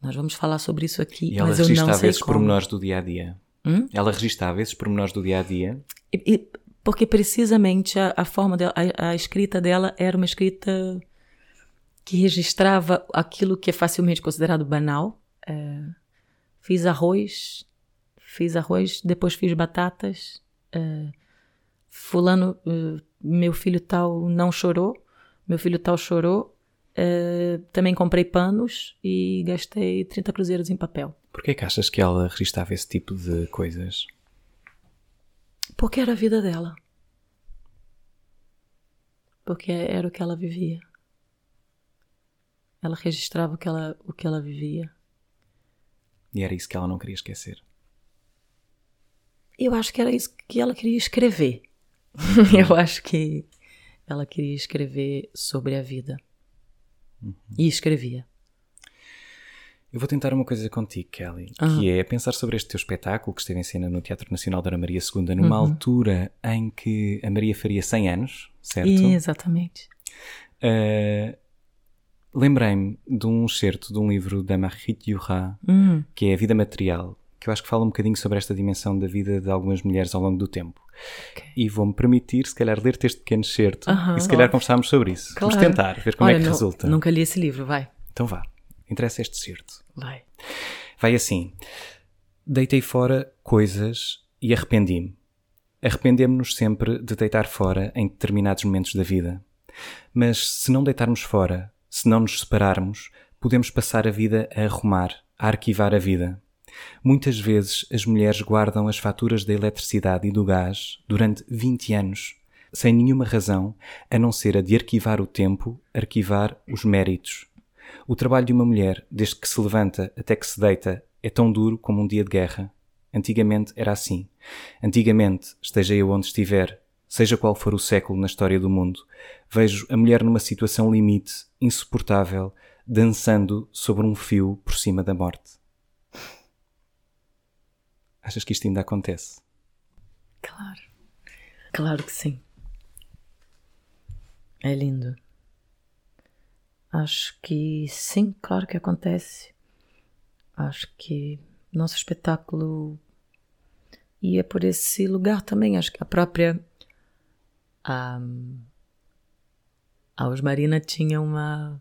Speaker 3: Nós vamos falar sobre isso aqui,
Speaker 2: E ela
Speaker 3: mas eu não sei
Speaker 2: esses
Speaker 3: como.
Speaker 2: pormenores do dia a dia.
Speaker 3: Hum?
Speaker 2: Ela registava esses pormenores do dia a dia.
Speaker 3: E- e- porque precisamente a, a forma dela, a, a escrita dela era uma escrita que registrava aquilo que é facilmente considerado banal. É, fiz arroz, fiz arroz, depois fiz batatas. é, fulano, eh, meu filho tal não chorou, meu filho tal chorou. é, também comprei panos e gastei 30 cruzeiros em papel.
Speaker 2: Porquê que achas que ela registava esse tipo de coisas?
Speaker 3: Porque era a vida dela. Porque era o que ela vivia. Ela registrava o que ela, o que ela vivia.
Speaker 2: E era isso que ela não queria esquecer.
Speaker 3: Eu acho que era isso que ela queria escrever. Eu acho que ela queria escrever sobre a vida. E escrevia.
Speaker 2: Eu vou tentar uma coisa contigo, Kelly, que é pensar sobre este teu espetáculo que esteve em cena no Teatro Nacional da Ana Maria II, numa altura em que a Maria faria 100 anos, certo?
Speaker 3: Exatamente.
Speaker 2: Uh, Lembrei-me de um excerto de um livro da Marguerite Duras,
Speaker 3: Hum,
Speaker 2: que é A Vida Material, que eu acho que fala um bocadinho sobre esta dimensão da vida de algumas mulheres ao longo do tempo.
Speaker 3: ok.
Speaker 2: E vou-me permitir, se calhar, ler-te este pequeno excerto e se calhar
Speaker 3: óbvio.
Speaker 2: conversarmos sobre isso. Vamos
Speaker 3: Claro.
Speaker 2: tentar, ver como é
Speaker 3: Olha,
Speaker 2: que
Speaker 3: nu-
Speaker 2: resulta.
Speaker 3: Nunca li esse livro, vai.
Speaker 2: Então vá, interessa este excerto.
Speaker 3: Vai.
Speaker 2: Vai assim: Deitei fora coisas e arrependi-me. Arrependemos-nos sempre de deitar fora em determinados momentos da vida. Mas se não deitarmos fora, se não nos separarmos, podemos passar a vida a arrumar, a arquivar a vida. Muitas vezes as mulheres guardam as faturas da eletricidade e do gás durante 20 anos, sem nenhuma razão, a não ser a de arquivar o tempo, arquivar os méritos. O trabalho de uma mulher, desde que se levanta até que se deita, é tão duro como um dia de guerra. Antigamente era assim. Antigamente, esteja eu onde estiver, seja qual for o século na história do mundo, vejo a mulher numa situação limite, insuportável, dançando sobre um fio por cima da morte. Achas que isto ainda acontece?
Speaker 3: Claro. Claro que sim. É lindo. Acho que sim, claro que acontece. Acho que nosso espetáculo ia por esse lugar também. Acho que a própria. A, a Osmarina tinha uma,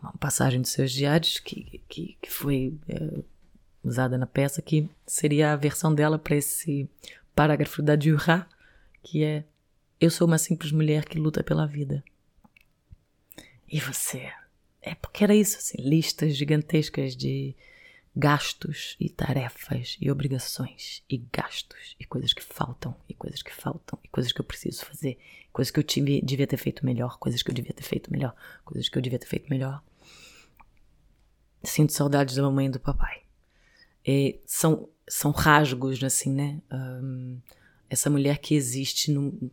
Speaker 3: uma passagem dos seus diários que, que, que foi eh, usada na peça, que seria a versão dela para esse parágrafo da Duras, que é Eu sou uma simples mulher que luta pela vida. E você? É porque era isso, assim, listas gigantescas de gastos e tarefas e obrigações e gastos e coisas que faltam e coisas que faltam e coisas que eu preciso fazer, coisas que eu tive, devia ter feito melhor, coisas que eu devia ter feito melhor, coisas que eu devia ter feito melhor. Sinto saudades da mamãe e do papai. E são, são rasgos, assim, né? Ahm, essa mulher que existe no,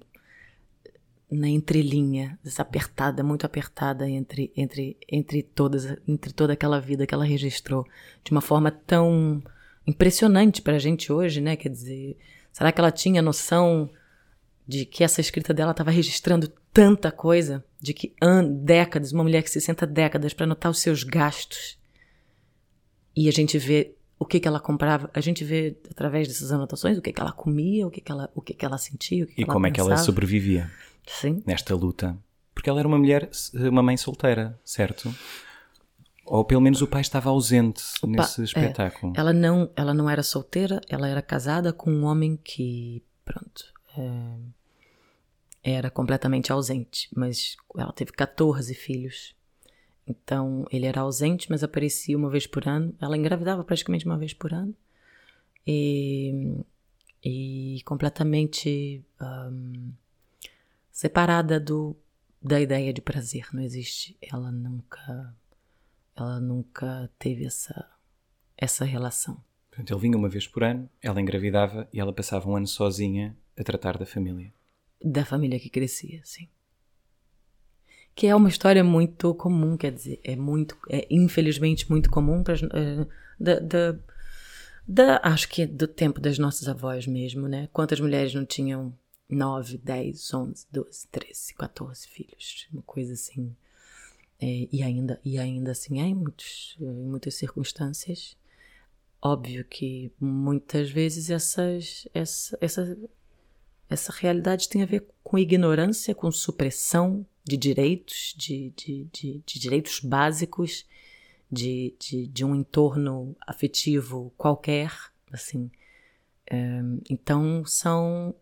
Speaker 3: na entrelinha, essa apertada, muito apertada entre, entre, entre, todas, entre toda aquela vida que ela registrou de uma forma tão impressionante pra gente hoje, né? Quer dizer, será que ela tinha noção de que essa escrita dela estava registrando tanta coisa, de que an décadas, uma mulher que se senta décadas para anotar os seus gastos? E a gente vê o que, que ela comprava, a gente vê através dessas anotações o que, que ela comia, o que, que, ela, o que, que ela sentia, o que, que
Speaker 2: E
Speaker 3: ela
Speaker 2: como é que ela sobrevivia
Speaker 3: Sim.
Speaker 2: nesta luta? Porque ela era uma mulher, uma mãe solteira, certo? Ou pelo menos o pai estava ausente nesse
Speaker 3: é.
Speaker 2: espetáculo.
Speaker 3: Ela não, ela não era solteira, ela era casada com um homem que, pronto, é, era completamente ausente, mas ela teve 14 filhos. Então ele era ausente, mas aparecia uma vez por ano. Ela engravidava praticamente uma vez por ano. E, e completamente ahm, separada do, da ideia de prazer. Não existe. Ela nunca, ela nunca teve essa, essa relação.
Speaker 2: Portanto, ele vinha uma vez por ano, ela engravidava e ela passava um ano sozinha a tratar da família.
Speaker 3: Da família que crescia, sim. Que é uma história muito comum, quer dizer, é muito, é infelizmente muito comum para da, da, da, acho que do tempo das nossas avós mesmo, né? Quantas mulheres não tinham 9, 10, 11, 12, 13, 14 filhos? Uma coisa assim. É, e, ainda, e ainda assim é em, muitos, em muitas circunstâncias. Óbvio que muitas vezes essas, essa, essa, essa realidade tem a ver com ignorância, com supressão de direitos, de, de, de, de direitos básicos, de, de, de, um entorno afetivo qualquer, assim. Um, então são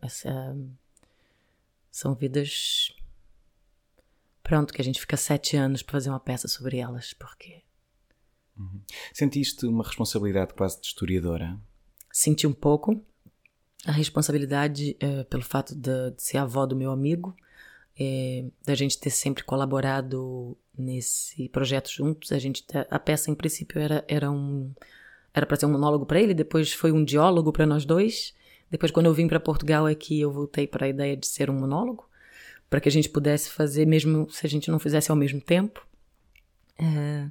Speaker 3: são vidas pronto que a gente fica sete anos para fazer uma peça sobre elas porque
Speaker 2: uhum. sentiste uma responsabilidade quase de historiadora
Speaker 3: senti um pouco a responsabilidade é, pelo fato de, de, ser avó do meu amigo é, da gente ter sempre colaborado nesse projeto juntos a gente a peça em princípio era era um era para ser um monólogo para ele, depois foi um diálogo para nós dois. Depois, quando eu vim para Portugal, é que eu voltei para a ideia de ser um monólogo, para que a gente pudesse fazer, mesmo se a gente não fizesse ao mesmo tempo. É,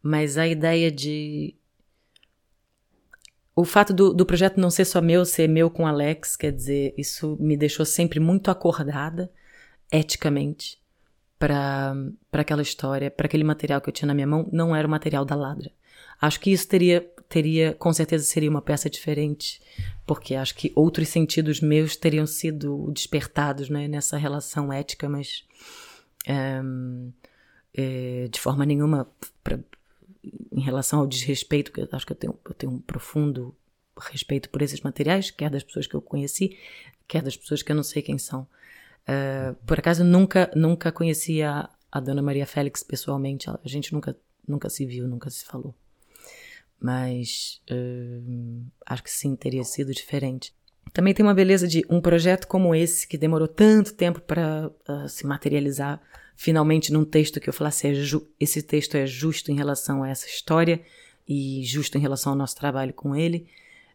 Speaker 3: mas a ideia de. O fato do, do projeto não ser só meu, ser meu com Alex, quer dizer, isso me deixou sempre muito acordada, eticamente, para aquela história, para aquele material que eu tinha na minha mão. Não era o material da Ladra. Acho que isso teria teria, com certeza seria uma peça diferente, porque acho que outros sentidos meus teriam sido despertados né, nessa relação ética, mas é, de forma nenhuma pra, em relação ao desrespeito, que acho que eu tenho, eu tenho um profundo respeito por esses materiais, quer das pessoas que eu conheci, quer das pessoas que eu não sei quem são. Uh, por acaso nunca nunca conheci a, a Dona Maria Félix pessoalmente, a gente nunca nunca se viu, nunca se falou mas uh, acho que sim, teria sido diferente. Também tem uma beleza de um projeto como esse, que demorou tanto tempo para uh, se materializar, finalmente num texto que eu falasse: é esse texto é justo em relação a essa história e justo em relação ao nosso trabalho com ele.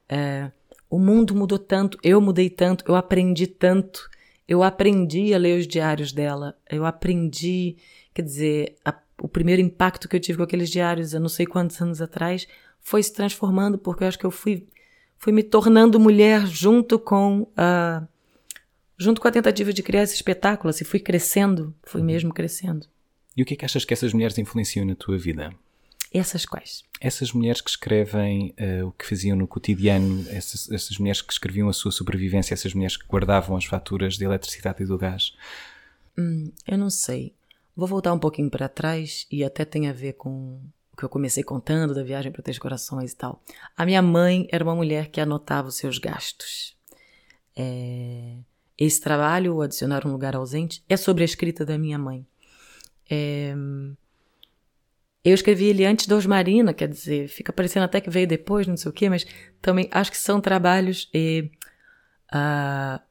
Speaker 3: Uh, o mundo mudou tanto, eu mudei tanto, eu aprendi tanto. Eu aprendi a ler os diários dela, eu aprendi, quer dizer, a, o primeiro impacto que eu tive com aqueles diários, eu não sei quantos anos atrás, foi se transformando, porque eu acho que eu fui, fui me tornando mulher junto com a. Junto com a tentativa de criar esse espetáculo, assim, fui crescendo, fui uhum. mesmo crescendo.
Speaker 2: E o que é que achas que essas mulheres influenciam na tua vida?
Speaker 3: Essas quais?
Speaker 2: Essas mulheres que escrevem uh, o que faziam no cotidiano, essas, essas mulheres que escreviam a sua sobrevivência, essas mulheres que guardavam as faturas de eletricidade e do gás.
Speaker 3: Hum, eu não sei. Vou voltar um pouquinho para trás e até tem a ver com que eu comecei contando da viagem para Três Corações e tal. A minha mãe era uma mulher que anotava os seus gastos. É... Esse trabalho, Adicionar um Lugar Ausente, é sobre a escrita da minha mãe. É... Eu escrevi ele antes da Osmarina, quer dizer, fica parecendo até que veio depois, não sei o quê, mas também acho que são trabalhos. E, uh,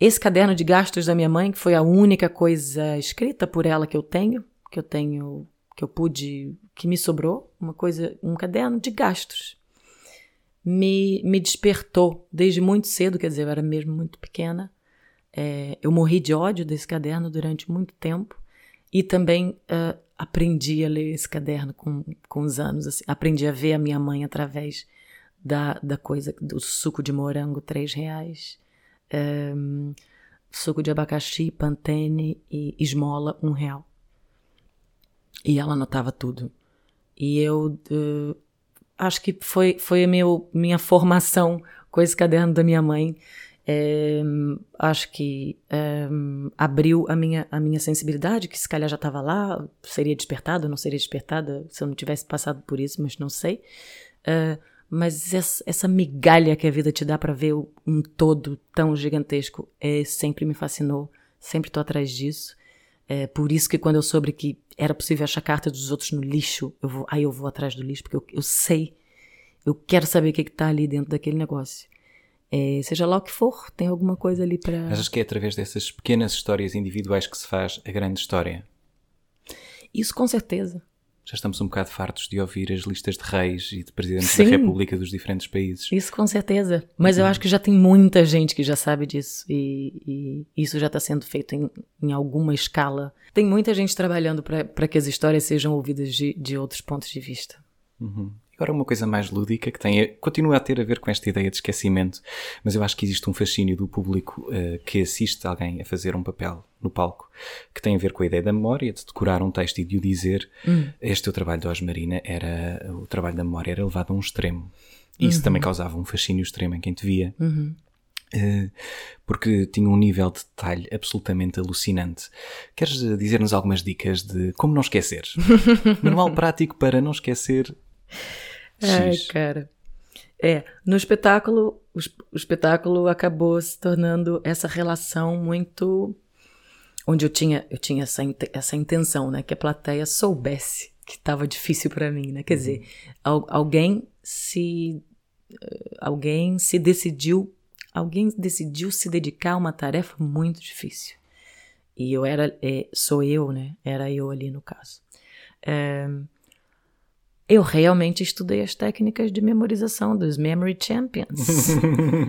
Speaker 3: esse caderno de gastos da minha mãe, que foi a única coisa escrita por ela que eu tenho, que eu tenho que eu pude, que me sobrou, uma coisa, um caderno de gastos. Me, me despertou desde muito cedo, quer dizer, eu era mesmo muito pequena. É, eu morri de ódio desse caderno durante muito tempo e também uh, aprendi a ler esse caderno com, com os anos. Assim, aprendi a ver a minha mãe através da, da coisa do suco de morango, três reais, um, suco de abacaxi, pantene e esmola, um real. E ela anotava tudo. E eu uh, acho que foi, foi a meu, minha formação com esse caderno da minha mãe. É, acho que é, abriu a minha, a minha sensibilidade, que se calhar já estava lá, seria despertada, não seria despertada se eu não tivesse passado por isso, mas não sei. Mas essa, essa, migalha que a vida te dá para ver um todo tão gigantesco é, sempre me fascinou, sempre estou atrás disso. É por isso que quando eu soube que era possível achar carta dos outros no lixo, eu vou, aí eu vou atrás do lixo, porque eu, eu sei, eu quero saber o que está ali dentro daquele negócio. É, seja lá o que for, tem alguma coisa ali para.
Speaker 2: Achas que é através dessas pequenas histórias individuais que se faz a grande história?
Speaker 3: Isso com certeza
Speaker 2: já estamos um bocado fartos de ouvir as listas de reis e de presidentes Sim, da República dos diferentes países.
Speaker 3: Isso com certeza. Mas eu uhum. acho que já tem muita gente que já sabe disso e, e isso já está sendo feito em, em, alguma escala. Tem muita gente trabalhando para que as histórias sejam ouvidas de, de outros pontos de vista.
Speaker 2: Uhum. Agora uma coisa mais lúdica que tem, continua a ter a ver com esta ideia de esquecimento, mas eu acho que existe um fascínio do público uh, que assiste alguém a fazer um papel no palco, que tem a ver com a ideia da memória, de decorar um texto e de o dizer. Hum. Este teu trabalho de Osmarina era, o trabalho da memória era levado a um extremo. E isso uhum. também causava um fascínio extremo em quem te via. Uhum. Uh, porque tinha um nível de detalhe absolutamente alucinante. Queres dizer-nos algumas dicas de como não esquecer? Manual prático para não esquecer
Speaker 3: Ai, cara. É, no espetáculo, o, o, espetáculo acabou se tornando essa relação muito onde eu tinha eu tinha essa, essa intenção, né, que a plateia soubesse que estava difícil para mim, né? Quer uhum. dizer, al, alguém se alguém se decidiu alguém decidiu se dedicar a uma tarefa muito difícil. E eu era, é, sou eu, né? Era eu ali no caso. É, eu realmente estudei as técnicas de memorização dos Memory Champions.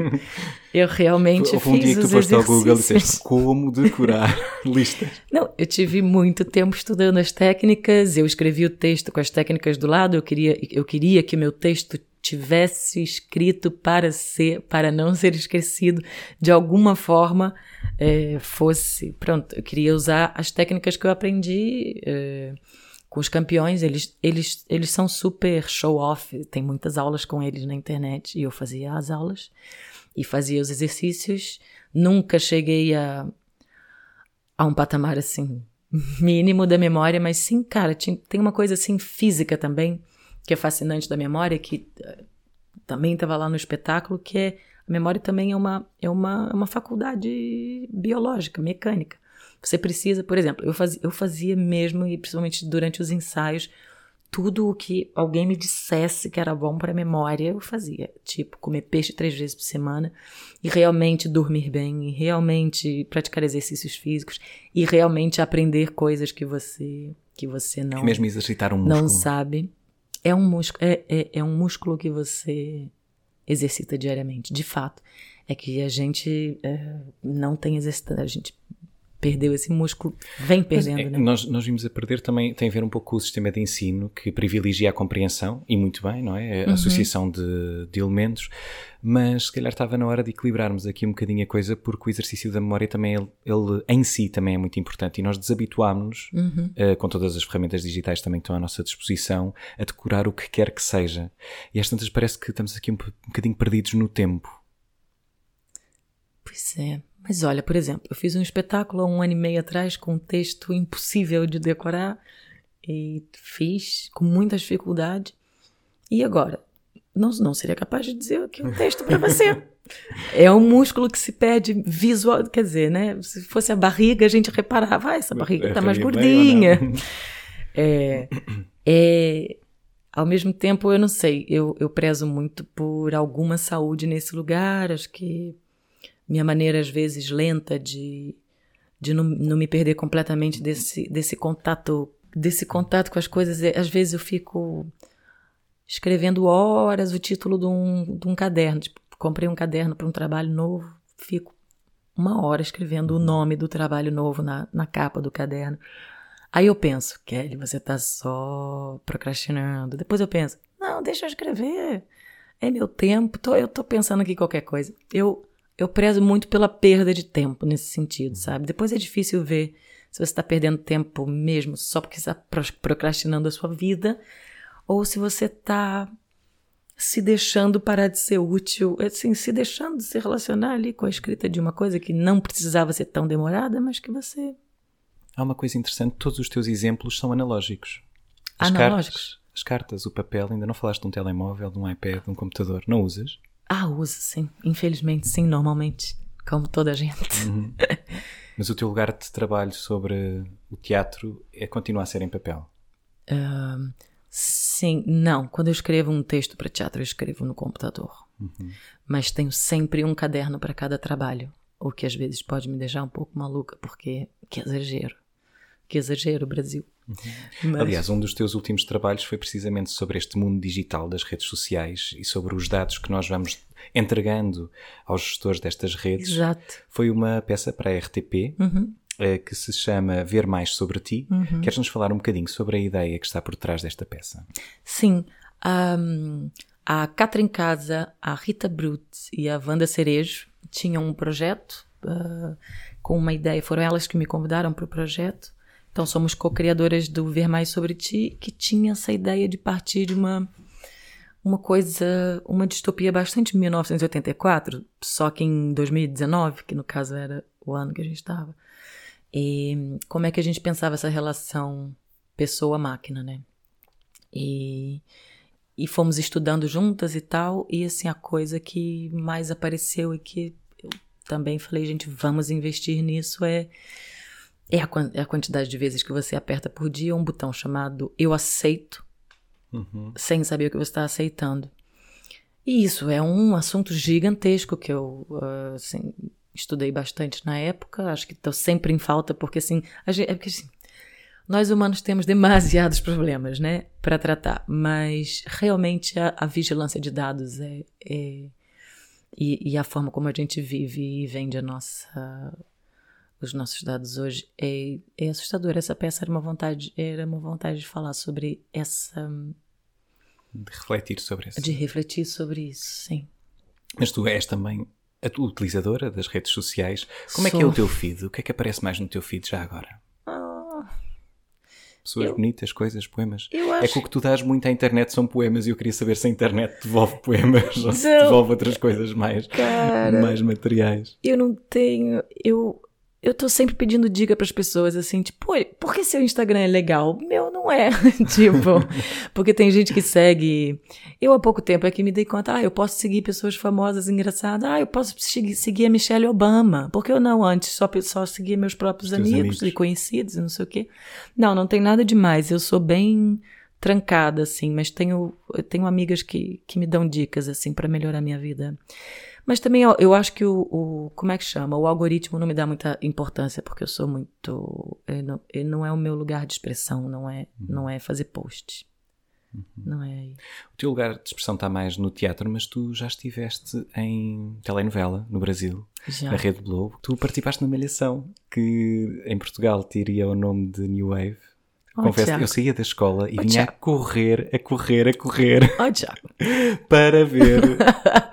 Speaker 3: eu realmente
Speaker 2: um
Speaker 3: fiz
Speaker 2: dia que tu foste ao Google e disseste como decorar listas.
Speaker 3: Não, eu tive muito tempo estudando as técnicas, eu escrevi o texto com as técnicas do lado, eu queria, eu queria que meu texto tivesse escrito para ser, para não ser esquecido de alguma forma, é, fosse, pronto, eu queria usar as técnicas que eu aprendi é, com os campeões, eles, eles, eles são super show-off, tem muitas aulas com eles na internet, e eu fazia as aulas e fazia os exercícios. Nunca cheguei a, a um patamar assim mínimo da memória, mas sim, cara, tem uma coisa assim física também que é fascinante da memória, que uh, também estava lá no espetáculo, que é a memória também é uma, é uma, é uma faculdade biológica, mecânica. Você precisa, por exemplo, eu fazia, eu fazia mesmo, e principalmente durante os ensaios, tudo o que alguém me dissesse que era bom para a memória, eu fazia. Tipo, comer peixe três vezes por semana, e realmente dormir bem, e realmente praticar exercícios físicos, e realmente aprender coisas que você que você não.
Speaker 2: E mesmo exercitar um músculo.
Speaker 3: Não sabe. É um músculo, é, é, é um músculo que você exercita diariamente. De fato, é que a gente é, não tem exercitado, a gente perdeu esse músculo, vem perdendo. Mas, é,
Speaker 2: né? nós, nós vimos a perder também, tem a ver um pouco com o sistema de ensino que privilegia a compreensão, e muito bem, não é? A uhum. associação de, de, elementos, mas se calhar estava na hora de equilibrarmos aqui um bocadinho a coisa, porque o exercício da memória também, ele, ele em si também é muito importante, e nós desabituámos-nos, uhum. uh, com todas as ferramentas digitais também que estão à nossa disposição, a decorar o que quer que seja. E às tantas parece que estamos aqui um, um bocadinho perdidos no tempo.
Speaker 3: Pois é. Mas olha, por exemplo, eu fiz um espetáculo há um ano e meio atrás com um texto impossível de decorar e fiz com muita dificuldade. E agora? Não, não seria capaz de dizer aqui um texto para você. é um músculo que se pede visual, quer dizer, né? Se fosse a barriga, a gente reparava, ah, essa barriga está mais gordinha. É, é, ao mesmo tempo, eu não sei, eu, eu prezo muito por alguma saúde nesse lugar, acho que minha maneira, às vezes, lenta de, de não, não me perder completamente desse, desse contato desse contato com as coisas. Às vezes eu fico escrevendo horas o título de um, de um caderno. Tipo, comprei um caderno para um trabalho novo, fico uma hora escrevendo o nome do trabalho novo na, na capa do caderno. Aí eu penso, Kelly, você tá só procrastinando. Depois eu penso, não, deixa eu escrever. É meu tempo, tô, eu tô pensando aqui qualquer coisa. Eu eu prezo muito pela perda de tempo nesse sentido, sabe? Depois é difícil ver se você está perdendo tempo mesmo só porque está procrastinando a sua vida ou se você está se deixando parar de ser útil, assim, se deixando de se relacionar ali com a escrita de uma coisa que não precisava ser tão demorada, mas que você.
Speaker 2: Há uma coisa interessante: todos os teus exemplos são analógicos.
Speaker 3: As analógicos?
Speaker 2: Cartas, as cartas, o papel, ainda não falaste de um telemóvel, de um iPad, de um computador. Não usas?
Speaker 3: Ah, uso sim. Infelizmente, sim, normalmente. Como toda a gente. Uhum.
Speaker 2: Mas o teu lugar de trabalho sobre o teatro é continuar a ser em papel?
Speaker 3: Uh, sim, não. Quando eu escrevo um texto para teatro, eu escrevo no computador. Uhum. Mas tenho sempre um caderno para cada trabalho. O que às vezes pode me deixar um pouco maluca, porque que exagero. Que exagero, Brasil.
Speaker 2: Uhum. Mas... Aliás, um dos teus últimos trabalhos foi precisamente sobre este mundo digital das redes sociais e sobre os dados que nós vamos entregando aos gestores destas redes.
Speaker 3: Exato.
Speaker 2: Foi uma peça para a RTP. Uhum. Eh, que se chama Ver Mais Sobre Ti. Uhum. Queres-nos falar um bocadinho sobre a ideia que está por trás desta peça?
Speaker 3: Sim. Um, a em Casa, a Rita Brut e a Wanda Cerejo tinham um projeto uh, com uma ideia. Foram elas que me convidaram para o projeto. Então, somos co-criadoras do Ver Mais Sobre Ti, que tinha essa ideia de partir de uma, uma coisa, uma distopia bastante 1984, só que em 2019, que no caso era o ano que a gente estava. E como é que a gente pensava essa relação pessoa-máquina, né? E, e fomos estudando juntas e tal, e assim, a coisa que mais apareceu e que eu também falei, gente, vamos investir nisso é é a, é a, quantidade de vezes que você aperta por dia um botão chamado Eu Aceito, uhum. sem saber o que você está aceitando. E isso é um assunto gigantesco que eu uh, assim, estudei bastante na época. Acho que estou sempre em falta, porque assim, gente, é porque, assim, nós humanos temos demasiados problemas, né, para tratar. Mas realmente a, a vigilância de dados é, é e, e, a forma como a gente vive e vende a nossa os nossos dados hoje é, é assustador. Essa peça era uma vontade, era uma vontade de falar sobre essa.
Speaker 2: De refletir sobre isso.
Speaker 3: De refletir sobre isso, sim.
Speaker 2: Mas tu és também a utilizadora das redes sociais. Como Sou. é que é o teu feed? O que é que aparece mais no teu feed já agora? Pessoas eu, bonitas, coisas, poemas. Acho... É que o que tu dás muito à internet são poemas e eu queria saber se a internet devolve poemas ou se devolve outras coisas mais, Cara, mais materiais.
Speaker 3: Eu não tenho. Eu, eu tô sempre pedindo dica para as pessoas, assim, tipo, por que seu Instagram é legal? Meu não é. tipo, porque tem gente que segue. Eu há pouco tempo é que me dei conta, ah, eu posso seguir pessoas famosas, engraçadas. Ah, eu posso seguir a Michelle Obama. Por que eu não antes só, só seguia meus próprios amigos, amigos, e conhecidos e não sei o quê? Não, não tem nada demais. Eu sou bem trancada, assim, mas tenho, tenho amigas que, que me dão dicas, assim, para melhorar a minha vida. Mas também eu, acho que o, o, Como é que chama? O algoritmo não me dá muita importância, porque eu sou muito. Ele não, ele não é o meu lugar de expressão, não é, uhum. não é fazer post. Uhum. Não é.
Speaker 2: O teu lugar de expressão está mais no teatro, mas tu já estiveste em telenovela no Brasil, já. na Rede Globo. Tu participaste na Malhação, que em Portugal teria o nome de New Wave. Oh, Confesso que eu saía da escola e oh, vinha Tiago. a correr, a correr, a correr
Speaker 3: oh,
Speaker 2: para ver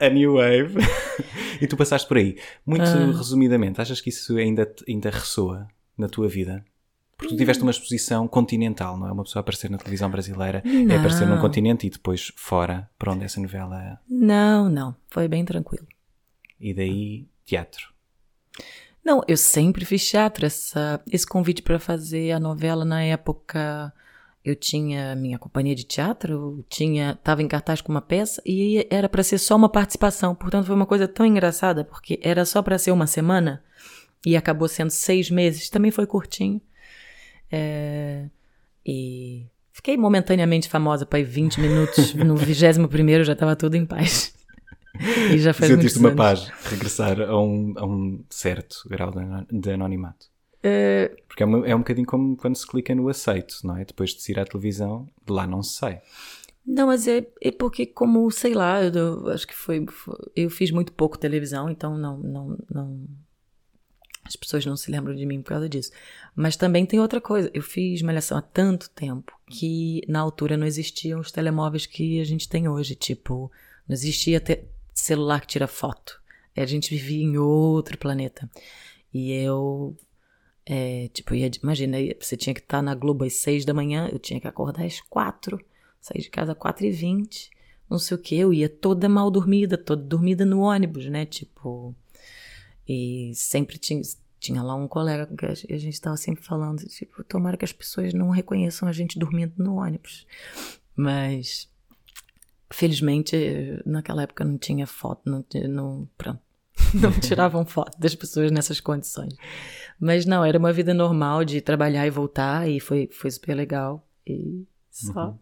Speaker 2: a New Wave. e tu passaste por aí. Muito ah. resumidamente, achas que isso ainda, ainda ressoa na tua vida? Porque tu tiveste uma exposição continental, não é? Uma pessoa aparecer na televisão brasileira não. é aparecer num continente e depois fora, para onde essa novela.
Speaker 3: Não, não. Foi bem tranquilo.
Speaker 2: E daí, teatro.
Speaker 3: Não, eu sempre fiz teatro. Essa, esse convite para fazer a novela na época, eu tinha minha companhia de teatro, tinha, estava em cartaz com uma peça e era para ser só uma participação. Portanto, foi uma coisa tão engraçada porque era só para ser uma semana e acabou sendo seis meses. Também foi curtinho. É, e fiquei momentaneamente famosa para 20 minutos. No 21 primeiro já estava tudo em paz.
Speaker 2: E já faz Sentiste uma paz regressar a um, a um certo grau de anonimato? Uh... Porque é, uma, é um bocadinho como quando se clica no aceito, não é? Depois de se ir à televisão, de lá não se sai.
Speaker 3: Não, mas é, é porque, como, sei lá, eu, eu acho que foi, foi, Eu fiz muito pouco televisão, então não, não, não. As pessoas não se lembram de mim por causa disso. Mas também tem outra coisa. Eu fiz malhação há tanto tempo que na altura não existiam os telemóveis que a gente tem hoje. Tipo, não existia te celular que tira foto. A gente vivia em outro planeta. E eu, é, tipo, ia, imagina, você tinha que estar na Globo às seis da manhã, eu tinha que acordar às quatro, sair de casa às quatro e vinte, não sei o que, eu ia toda mal dormida, toda dormida no ônibus, né, tipo, e sempre tinha, tinha lá um colega com que a gente estava sempre falando, tipo, tomara que as pessoas não reconheçam a gente dormindo no ônibus, mas Felizmente, naquela época não tinha foto, não, não, pronto, não tiravam foto das pessoas nessas condições. Mas não, era uma vida normal de trabalhar e voltar e foi, foi super legal. E só. Uhum.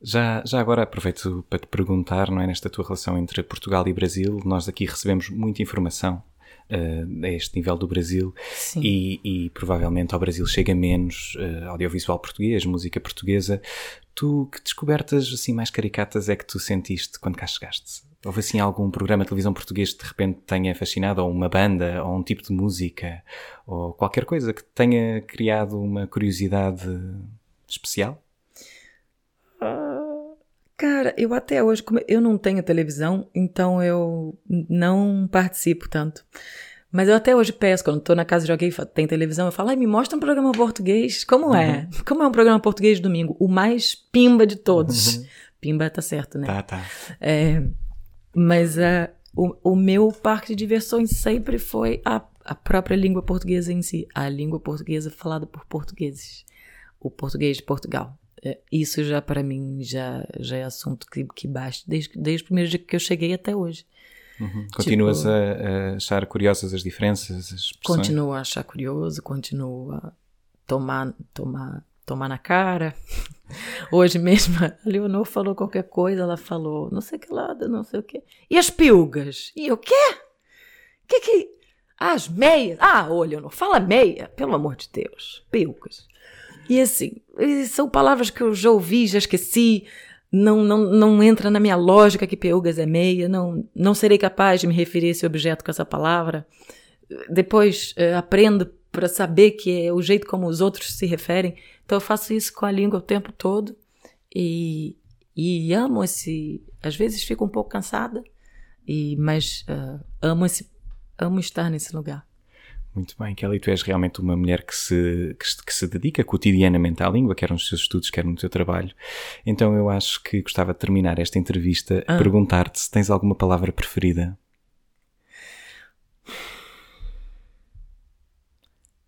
Speaker 2: Já, já agora aproveito para te perguntar, não é, nesta tua relação entre Portugal e Brasil, nós aqui recebemos muita informação uh, a este nível do Brasil e, e, provavelmente ao Brasil chega menos uh, audiovisual português, música portuguesa. Tu, que descobertas assim mais caricatas é que tu sentiste quando cá chegaste? Houve assim algum programa de televisão português que de repente tenha fascinado, ou uma banda, ou um tipo de música, ou qualquer coisa que tenha criado uma curiosidade especial?
Speaker 3: Cara, eu até hoje, como eu não tenho televisão, então eu não participo tanto. Mas eu até hoje peço, quando estou na casa de alguém tem televisão, eu falo, Ai, me mostra um programa português. Como é? Uhum. Como é um programa português de domingo? O mais pimba de todos. Uhum. Pimba tá certo, né?
Speaker 2: Tá, tá.
Speaker 3: É, mas uh, o, o meu parque de diversões sempre foi a, a própria língua portuguesa em si. A língua portuguesa falada por portugueses. O português de Portugal. É, isso já para mim já, já é assunto que, que basta desde, desde o primeiro dia que eu cheguei até hoje.
Speaker 2: Uhum. Continuas tipo, a, a, achar curiosas as diferenças, as
Speaker 3: Continuo a achar curioso, continuo a tomar, tomar, tomar na cara. Hoje mesmo a Leonor falou qualquer coisa, ela falou não sei que lado, não sei o quê. E as piugas? E o quê? Que que... as meias? Ah, ô Leonor, fala meia, pelo amor de Deus. Piugas. E assim, são palavras que eu já ouvi, já esqueci, não, não, não entra na minha lógica que peugas é meia, não, não serei capaz de me referir a esse objeto com essa palavra. Depois uh, aprendo para saber que é o jeito como os outros se referem. Então eu faço isso com a língua o tempo todo e, e amo esse. Às vezes fico um pouco cansada, e, mas uh, amo, esse, amo estar nesse lugar.
Speaker 2: Muito bem, Kelly, tu és realmente uma mulher que se, que, que, se dedica cotidianamente à língua, quer nos seus estudos, quer no teu trabalho. Então eu acho que gostava de terminar esta entrevista ah. a perguntar-te se tens alguma palavra preferida.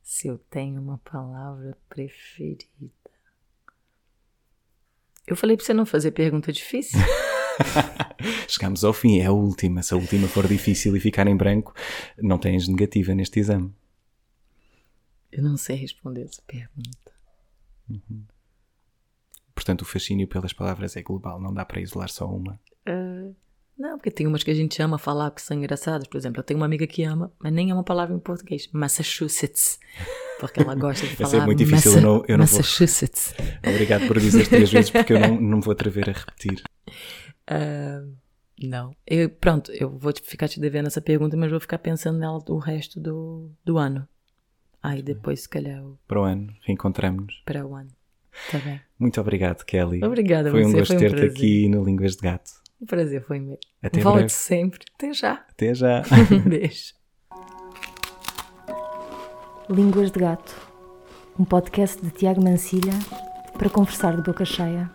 Speaker 3: Se eu tenho uma palavra preferida. Eu falei para você não fazer pergunta difícil.
Speaker 2: Chegamos ao fim, é a última. Se a última for difícil e ficar em branco, não tens negativa neste exame.
Speaker 3: Eu não sei responder essa pergunta.
Speaker 2: Uhum. Portanto, o fascínio pelas palavras é global, não dá para isolar só uma.
Speaker 3: Uh, não, porque tem umas que a gente ama falar que são engraçadas. Por exemplo, eu tenho uma amiga que ama, mas nem é uma palavra em português. Massachusetts. Porque ela gosta de falar.
Speaker 2: Essa é muito difícil, Massa eu não, eu não
Speaker 3: Massachusetts.
Speaker 2: Vou... Obrigado por dizer três vezes, porque eu não, não vou atrever a repetir.
Speaker 3: Uh, não. Eu, pronto, eu vou ficar te devendo essa pergunta, mas vou ficar pensando nela o resto do, do ano. Aí depois, se calhar. Eu...
Speaker 2: Para o ano, reencontramos-nos.
Speaker 3: Para o ano. Tá bem.
Speaker 2: Muito obrigado, Kelly.
Speaker 3: Obrigada,
Speaker 2: Foi
Speaker 3: um
Speaker 2: gosto
Speaker 3: ter-te
Speaker 2: um aqui no Línguas de Gato.
Speaker 3: O prazer foi meu.
Speaker 2: Até
Speaker 3: Volte
Speaker 2: breve.
Speaker 3: sempre. Até já.
Speaker 2: Até já.
Speaker 3: Beijo.
Speaker 1: Línguas de Gato. Um podcast de Tiago Mancilha para conversar de boca cheia.